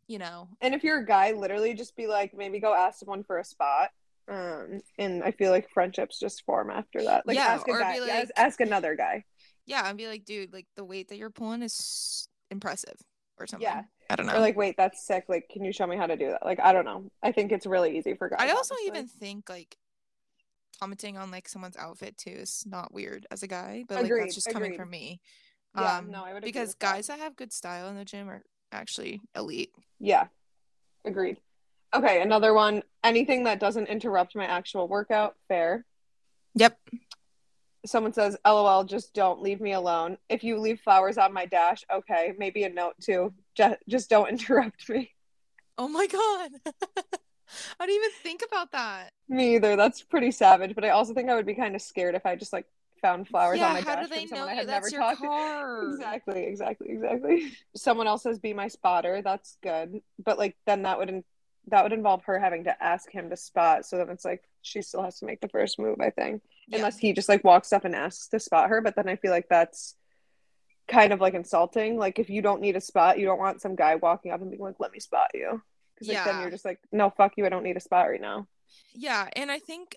you know, And if you're a guy, literally just be like, maybe go ask someone for a spot. Um, and I feel like friendships just form after that. Like Yeah, ask a or guy, be like- ask another guy. yeah, and be like, "Dude, like the weight that you're pulling is impressive," or something. Yeah. I don't know. Or like, wait, that's sick. Like, can you show me how to do that? Like, I don't know. I think it's really easy for guys. I also honestly. even think like commenting on like someone's outfit too is not weird as a guy, but like Agreed, that's just coming from me. Yeah, um, no, I would because with that. guys that have good style in the gym are actually elite. Yeah. Agreed. Okay, another one. Anything that doesn't interrupt my actual workout, fair. Yep. Someone says, LOL, just don't leave me alone. If you leave flowers on my dash, okay, maybe a note too. Just, just don't interrupt me. Oh my god. I didn't even think about that. Me either. That's pretty savage, but I also think I would be kind of scared if I just like found flowers yeah, on my how dash do they from someone know I had never talked to. Exactly, exactly, exactly. Someone else says be my spotter. That's good, but like then that would in- that would involve her having to ask him to spot. So then it's like she still has to make the first move. I think, Yeah. unless he just like walks up and asks to spot her. But then I feel like that's kind of like insulting. Like if you don't need a spot, you don't want some guy walking up and being like, "Let me spot you," because like then Yeah. you're just like, "No, fuck you. I don't need a spot right now." Yeah, and I think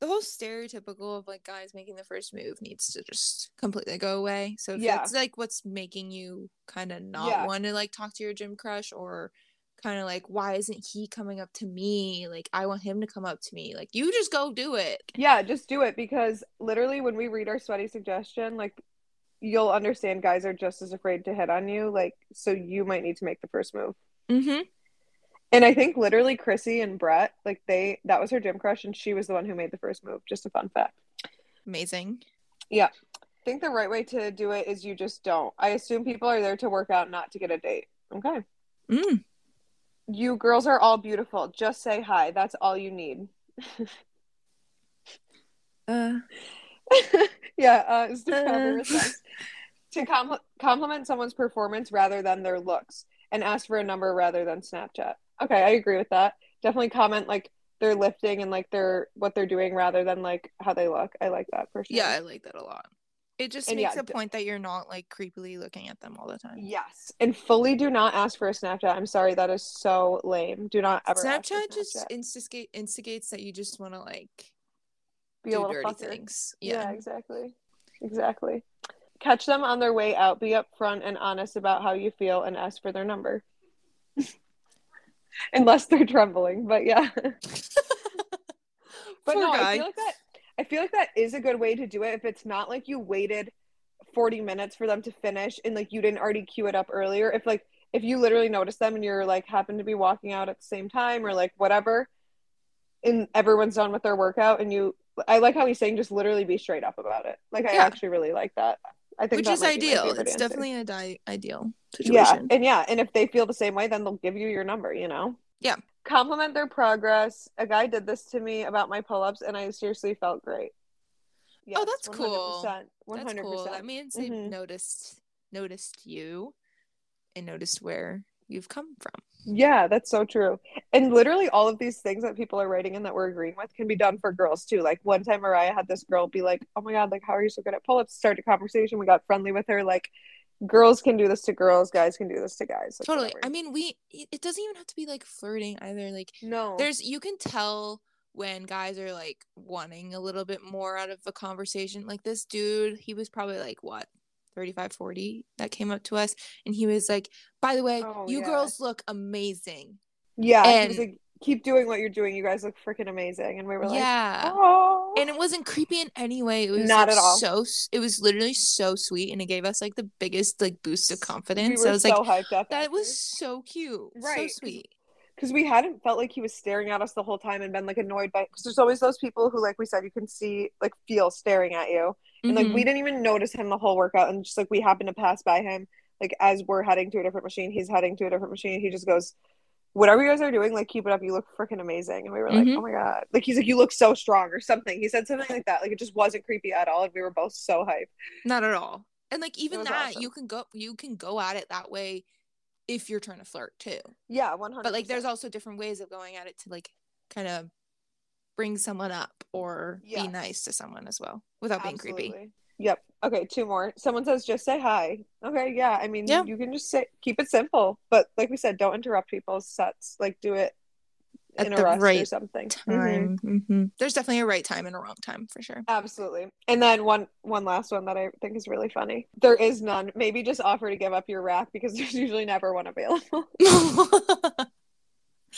the whole stereotypical of like guys making the first move needs to just completely go away. So Yeah. that's like what's making you kind of not Yeah. want to like talk to your gym crush or kind of like why isn't he coming up to me? Like I want him to come up to me. Like you just go do it. Yeah, just do it because literally when we read our sweaty suggestion, like you'll understand guys are just as afraid to hit on you. Like so you might need to make the first move. Mm-hmm. And I think literally Chrissy and Brett, like they that was her gym crush and she was the one who made the first move. Just a fun fact. Amazing. Yeah. I think the right way to do it is you just don't. I assume people are there to work out, not to get a date. Okay. Mm. You girls are all beautiful. Just say hi. That's all you need. Uh, yeah, uh, Uh. to com- compliment someone's performance rather than their looks and ask for a number rather than Snapchat. Okay, I agree with that. Definitely comment like they're lifting and like they're what they're doing rather than like how they look. I like that for sure. yeah, I like that a lot. It just And makes yeah, a point that you're not like creepily looking at them all the time. Yes, and fully do not ask for a Snapchat. I'm sorry, that is so lame. Do not ever. ask for Snapchat just Snapchat. instigate instigates that you just want to like be do a little dirty fucker. things. Yeah. Yeah. exactly. Exactly. Catch them on their way out. Be upfront and honest about how you feel and ask for their number. Unless they're trembling, but yeah. But Poor no, I feel like that I feel like that is a good way to do it if it's not like you waited 40 minutes for them to finish and like you didn't already queue it up earlier. If like if you literally notice them and you're like happen to be walking out at the same time or like whatever and everyone's done with their workout and you I like how he's saying just literally be straight up about it. Like I Yeah. actually really like that. I think Which is might be my ideal. It's answer. definitely a di- ideal situation. yeah and yeah and if they feel the same way then they'll give you your number you know Yeah. compliment their progress a guy did this to me about my pull-ups and i seriously felt great Oh, that's cool. 100%, 100%. That's cool. That means they Mhm. noticed noticed you and noticed where you've come from. Yeah that's so true and literally all of these things that people are writing in that we're agreeing with can be done for girls too like one time mariah had this girl be like oh my god like how are you so good at pull-ups start a conversation we got friendly with her like girls can do this to girls guys can do this to guys like, Totally. whatever. I mean, we it it doesn't even have to be like flirting either. Like no there's you can tell when guys are like wanting a little bit more out of a conversation. Like this dude, he was probably like what 35 40 that came up to us and he was like, "By the way, Oh, you yeah. girls look amazing." Yeah, he was And- like, keep doing what you're doing. You guys look freaking amazing. And we were like, yeah. oh. and it wasn't creepy in any way. It was Not like, at all. So it was literally so sweet, and it gave us like the biggest like boost of we confidence. were I was so like, hyped up. that was so cute, Right, so sweet. because we hadn't felt like he was staring at us the whole time and been like annoyed by. Because there's always those people who, like we said, you can see like feel staring at you, and like Mhm. we didn't even notice him the whole workout, and just like we happened to pass by him, like as we're heading to a different machine, he's heading to a different machine. He just goes. Whatever you guys are doing, like keep it up. You look freaking amazing. And we were like, Mhm. oh my god. Like he's like, you look so strong or something. He said something like that. Like it just wasn't creepy at all. And we were both so hyped. not at all. And like even that, awesome. you can go you can go at it that way if you're trying to flirt too. Yeah, one hundred. But like there's also different ways of going at it to like kind of bring someone up or Yes. be nice to someone as well without being creepy. Yep. Okay, two more. Someone says just say hi. Okay, yeah. I mean, Yeah. you can just say keep it simple, but like we said, don't interrupt people's sets. Like do it At in a the rush or right something. Mhm. Time. Mhm. There's definitely a right time and a wrong time for sure. Absolutely. And then one one last one that I think is really funny. There is none. Maybe just offer to give up your rack because there's usually never one available.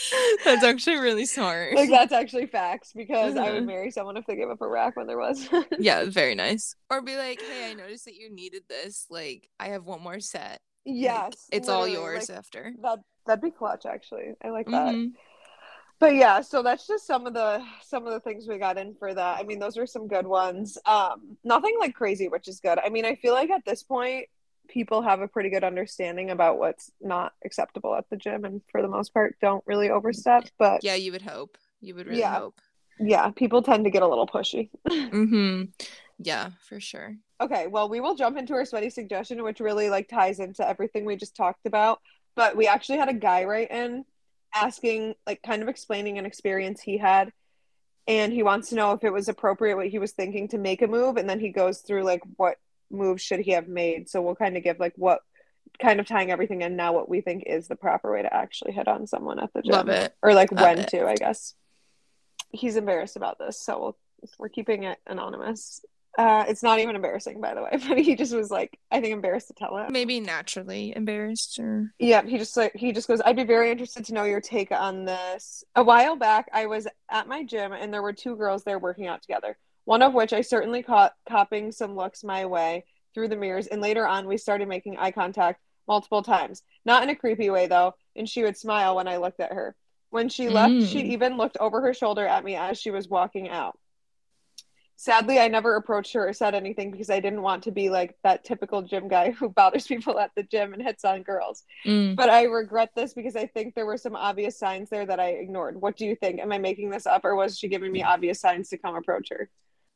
That's actually really smart. like that's actually facts because I would marry someone if they gave up a rack when there was. yeah, very nice. Or be like, hey, I noticed that you needed this. Like, I have one more set. Like, yes. it's all yours like, after. that that'd be clutch actually. I like that. Mhm. but yeah so that's just some of the some of the things we got in for that i mean those were some good ones um nothing like crazy which is good i mean i feel like at this point people have a pretty good understanding about what's not acceptable at the gym and for the most part don't really overstep but Yeah, you would hope. You would really Yeah. hope. yeah people tend to get a little pushy mm-hmm Yeah, for sure. Okay, well, we will jump into our sweaty suggestion, which really like ties into everything we just talked about. But we actually had a guy write in asking, like, kind of explaining an experience he had, and he wants to know if it was appropriate what he was thinking to make a move, and then he goes through like what moves should he have made. So we'll kind of give like what kind of tying everything in now what we think is the proper way to actually hit on someone at the gym. Love it. Or like Love when it. to, I guess. He's embarrassed about this, so we'll, we're keeping it anonymous. Uh, it's not even embarrassing, by the way, but he just was like, I think embarrassed to tell it. Maybe naturally embarrassed or Yeah, he just like he just goes, I'd be very interested to know your take on this. A while back, I was at my gym and there were two girls there working out together. One of which I certainly caught copying some looks my way through the mirrors, and later on we started making eye contact multiple times. Not in a creepy way though, and she would smile when I looked at her. When she left, Mm. she even looked over her shoulder at me as she was walking out. Sadly, I never approached her or said anything because I didn't want to be like that typical gym guy who bothers people at the gym and hits on girls. Mm. But I regret this because I think there were some obvious signs there that I ignored. What do you think? Am I making this up or was she giving me obvious signs to come approach her?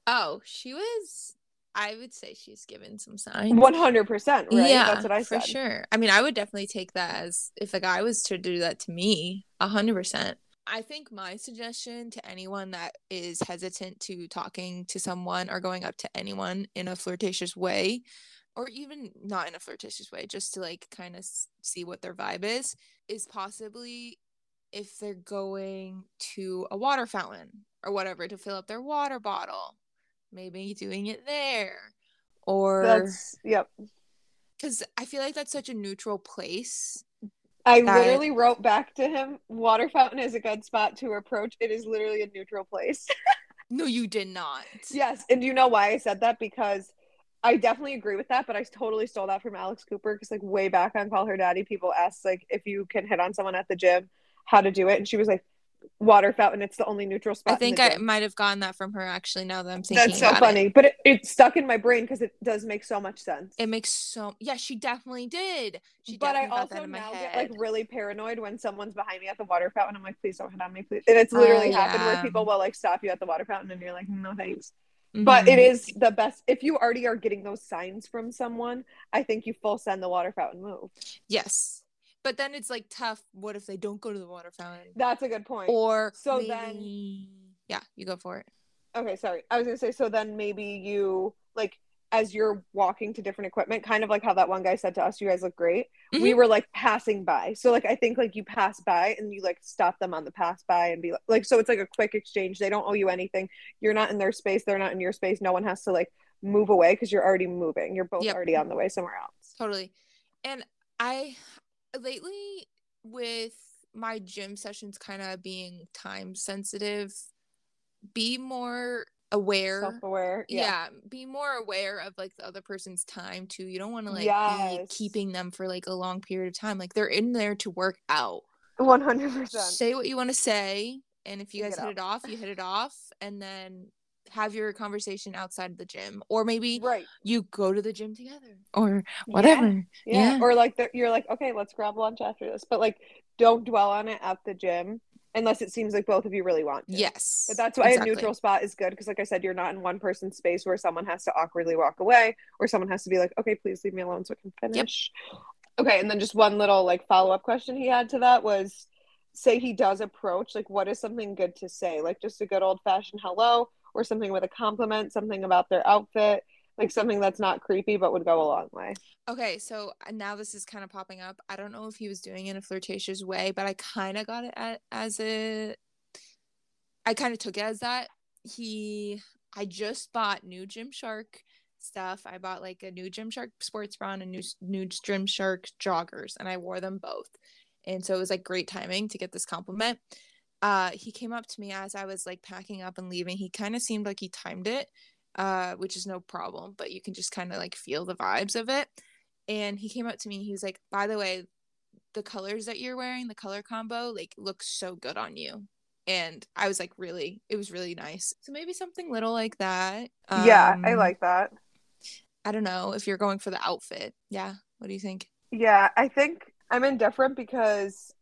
Oh, she was I would say she's given some signs. 100%, right? Yeah, That's what I for said. sure. I mean, I would definitely take that as if a guy was to do that to me, a hundred percent. I think my suggestion to anyone that is hesitant to talking to someone or going up to anyone in a flirtatious way, or even not in a flirtatious way, just to like kind of see what their vibe is, is possibly if they're going to a water fountain or whatever to fill up their water bottle, maybe doing it there. Or That's, yep. because I feel like that's such a neutral place. I That- literally wrote back to him water fountain is a good spot to approach. It is literally a neutral place. No, you did not. yes. And do you know why I said that? Because I definitely agree with that, but I totally stole that from Alex Cooper because, like, way back on Call Her Daddy, people asked, like, if you can hit on someone at the gym, how to do it. And she was like, water fountain, it's the only neutral spot. I think I might have gotten that from her actually. Now that I'm thinking, That's so funny, It. but it, it stuck in my brain because it does make so much sense. it makes so yeah. She definitely did. She but I also now head. get like really paranoid when someone's behind me at the water fountain. I'm like, please don't hit on me, please. And it's literally Oh, happened where people will like stop you at the water fountain and you're like, no thanks. But it Mhm. is the best if you already are getting those signs from someone. I think you full send the water fountain move. yes, but then it's like tough. What if they don't go to the water fountain? That's a good point. Or So maybe, then- yeah, you go for it. Okay, sorry. I was gonna say so then maybe you like as you're walking to different equipment, kind of like how that one guy said to us, you guys look great. Mm-hmm. We were like passing by. So like I think like you pass by and you like stop them on the pass by and be like, like so it's like a quick exchange. They don't owe you anything. You're not in their space, they're not in your space. No one has to like move away because you're already moving. You're both Yep. already on the way somewhere else. Totally. And I lately with my gym sessions kind of being time sensitive, be more aware. Self-aware. yeah. be more aware of like the other person's time too. You don't want to like Yes. be keeping them for like a long period of time. Like they're in there to work out. One hundred percent. Say what you want to say, and if you And guys hit it off, you hit it off, and then have your conversation outside the gym, or maybe Right. you go to the gym together, or whatever. Yeah. Yeah. Or like the, you're like, okay, let's grab lunch after this. But like don't dwell on it at the gym unless it seems like both of you really want to. Yes. But that's why exactly. a neutral spot is good because, like I said, you're not in one person's space where someone has to awkwardly walk away or someone has to be like, okay, please leave me alone so I can finish. Yep. Okay. And then just one little like follow up question he had to that was say he does approach, like, what is something good to say? Like, just a good old fashioned hello or something with a compliment, something about their outfit, like something that's not creepy but would go a long way. Okay, so uh, now this is kind of popping up. I don't know if he was doing it in a flirtatious way, but I kind of got it as a. I kind of took it as that. He, I just bought new Gymshark stuff. I bought like a new Gymshark sports bra and a new new Gymshark joggers, and I wore them both. And so it was like great timing to get this compliment. Uh, he came up to me as I was like packing up and leaving. He kind of seemed like he timed it, uh, which is no problem, but you can just kind of like feel the vibes of it. And he came up to me he was like by the way the colors that you're wearing the color combo like looks so good on you. And i was like really it was really nice. So maybe something little like that yeah, I Um, like that. i don't know if you're going for the outfit. Yeah what do you think? Yeah, I think I'm indifferent because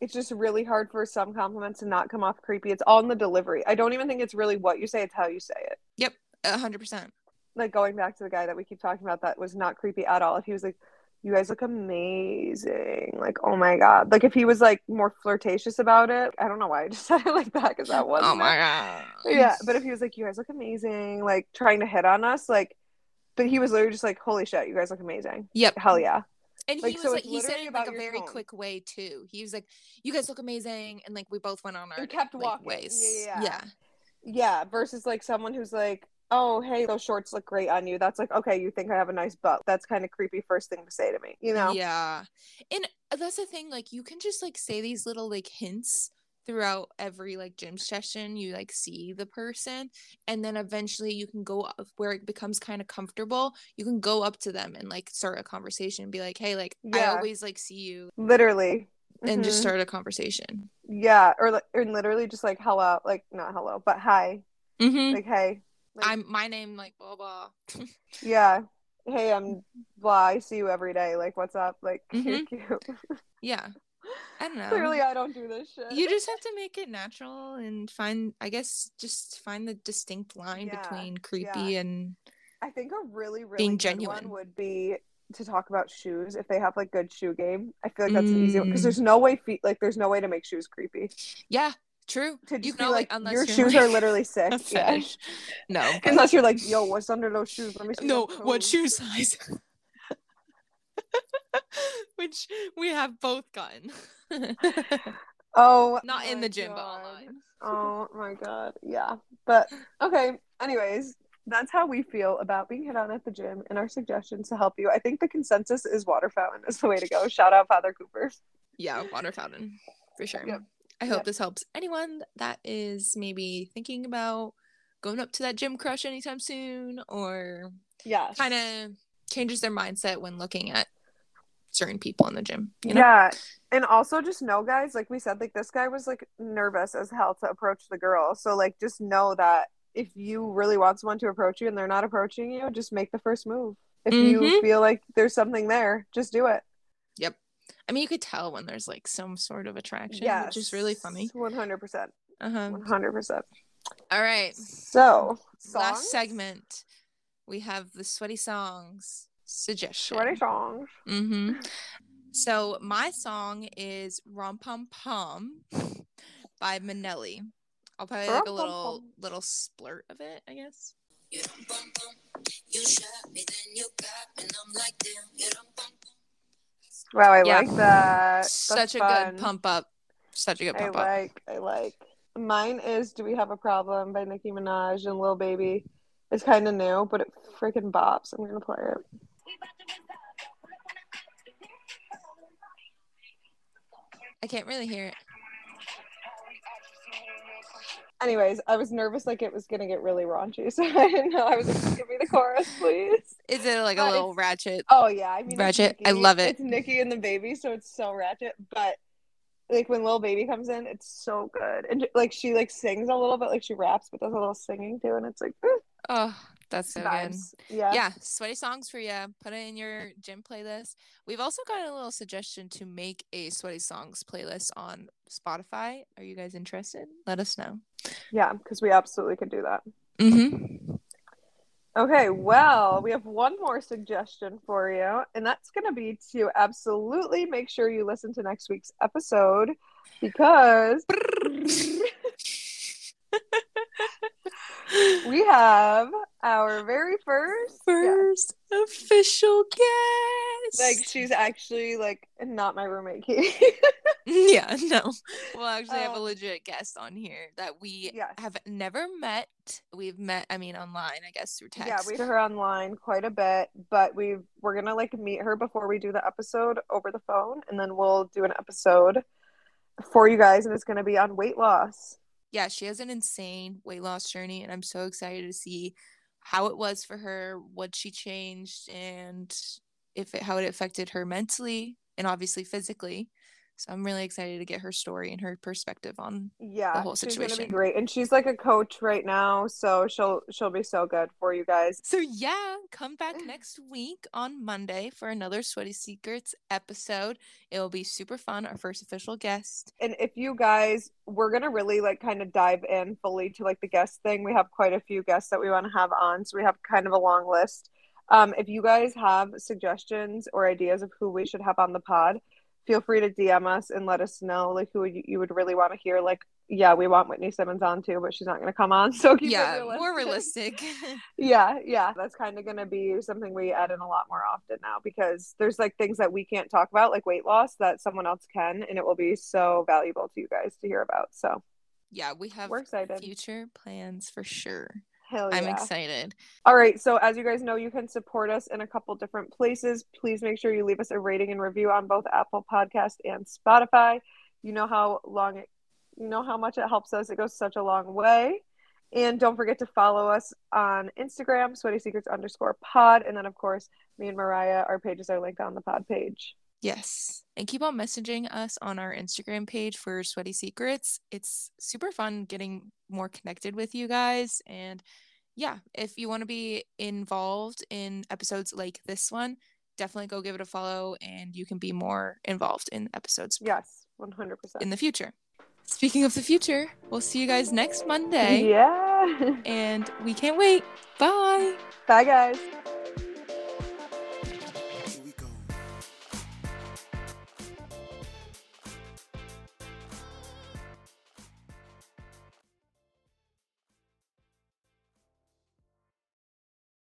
it's just really hard for some compliments to not come off creepy. It's all in the delivery. I don't even think it's really what you say, it's how you say it. Yep. A hundred percent. like going back to the guy that we keep talking about that was not creepy at all if he was like you guys look amazing like oh my god like if he was like more flirtatious about it i don't know why i just said it like that because that oh wasn't Oh my god. yeah but if he was like you guys look amazing like trying to hit on us like but he was literally just like holy shit you guys look amazing Yep. hell yeah And Like, he was so like, he said it in like a very quick way too. He was like, "You guys look amazing," and like we both went on our We kept like, walking. ways. Yeah, yeah, yeah, yeah versus like someone who's like oh hey those shorts look great on you that's like okay you think i have a nice butt that's kind of creepy first thing to say to me you know Yeah. And that's the thing, like you can just like say these little like hints throughout every like gym session. You like see the person and then eventually you can go up where it becomes kind of comfortable. You can go up to them and like start a conversation and be like, Hey, like I always like see you literally and just Mhm. start a conversation. Yeah, or li- or literally just like hello, like not hello, but hi, Mm-hmm. like hey, like, I'm my name like blah blah. yeah, hey, I'm blah. I see you every day. Like, what's up? Like, Mhm. cute, cute. yeah. I don't know. Clearly, I don't do this shit. you just have to make it natural and find i guess just find the distinct line Yeah, between creepy and I think a really, really Being good genuine. one would be to talk about shoes if they have like good shoe game. I feel like that's an easy one because Mm. there's no way feet like there's no way to make shoes creepy. yeah true To you know like, like, unless your shoes like, are literally sick. Yeah. no but- Unless you're like, yo, what's under those shoes? Let me see. no what shoe size which we have both gotten oh, oh, not in the gym but online Oh my god. Yeah. But okay. Anyways, that's how we feel about being hit on at the gym and our suggestions to help you. I think the consensus is water fountain is the way to go. Shout out Father Cooper. yeah water fountain for sure Yep. i hope Yep. this helps anyone that is maybe thinking about going up to that gym crush anytime soon or Yeah. kind of changes their mindset when looking at certain people in the gym. You know? Yeah. And also just know guys, like we said, like this guy was like nervous as hell to approach the girl. So like just know that if you really want someone to approach you and they're not approaching you, just make the first move. If you Mhm. feel like there's something there, just do it. Yep. I mean, you could tell when there's like some sort of attraction, Yeah. which is really funny. One hundred percent. Uh-huh. One hundred percent. All right. So Last segment, we have the sweaty songs suggestion. Sweaty songs. Mm-hmm. So my song is Rom Pom Pom by Manelli. I'll play like a little little splurt of it, I guess. You dum bum bum. You shot me, then you got me, and I'm like, damn. You dum bum bum. Wow, I Yeah. like that. That's Such a fun. good pump up. Such a good I pump up. like. I like. Mine is "Do We Have a Problem" by Nicki Minaj and Lil Baby. It's kind of new, but it freaking bops. I'm gonna play it. I can't really hear it. Anyways, I was nervous like it was gonna get really raunchy, so I didn't know. I was like, "Give me the chorus, please." Is it like a little ratchet? Oh yeah, I mean, Ratchet. I love it. It's Nicki and the baby, so it's so ratchet. But like when Lil Baby comes in, it's so good, and like she like sings a little bit, like she raps, but does a little singing too, and it's like Oh, that's so good. Yeah. Yeah, sweaty songs for you. Put it in your gym playlist. We've also got a little suggestion to make a sweaty songs playlist on Spotify. Are you guys interested? Let us know. yeah, because we absolutely could do that. Mm-hmm. Okay, well, we have one more suggestion for you, and that's going to be to absolutely make sure you listen to next week's episode because we have our very first yeah, First official guest. like she's actually like not my roommate Katie. yeah, no. We'll actually have a Um, legit guest on here that we Yes. have never met. We've met, I mean, online, I guess, through text. yeah, we her online quite a bit, but we we're gonna like meet her before we do the episode over the phone, and then we'll do an episode for you guys, and it's gonna be on weight loss. Yeah, she has an insane weight loss journey, and I'm so excited to see how it was for her, what she changed, and if it how it affected her mentally and obviously physically. So I'm really excited to get her story and her perspective on Yeah, the whole she's gonna be situation. great, and she's like a coach right now, so she'll she'll be so good for you guys. So yeah, come back next week on Monday for another Sweaty Secrets episode. It will be super fun. Our first official guest. And if you guys, we're gonna really like kind of dive in fully to like the guest thing. We have quite a few guests that we want to have on, so we have kind of a long list. Um, if you guys have suggestions or ideas of who we should have on the pod, feel free to DM us and let us know like who you, you would really want to hear. Like, yeah, we want Whitney Simmons on too, but she's not gonna come on. So keep it yeah, more realistic. yeah yeah that's kind of going to be something we add in a lot more often now because there's like things that we can't talk about like weight loss that someone else can and it will be so valuable to you guys to hear about so yeah, we have we're excited future plans for sure. Hell yeah I'm excited. all right so as you guys know you can support us in a couple different places please make sure you leave us a rating and review on both apple podcast and spotify you know how long it you know how much it helps us it goes such a long way and don't forget to follow us on Instagram, sweaty secrets underscore pod. And then, of course, me and Mariah, our pages are linked on the pod page. Yes. And keep on messaging us on our Instagram page for Sweaty Secrets. It's super fun getting more connected with you guys. And yeah, if you want to be involved in episodes like this one, definitely go give it a follow and you can be more involved in episodes Yes, 100%. in the future. Speaking of the future, we'll see you guys next Monday. Yeah. And we can't wait. Bye. Bye, guys.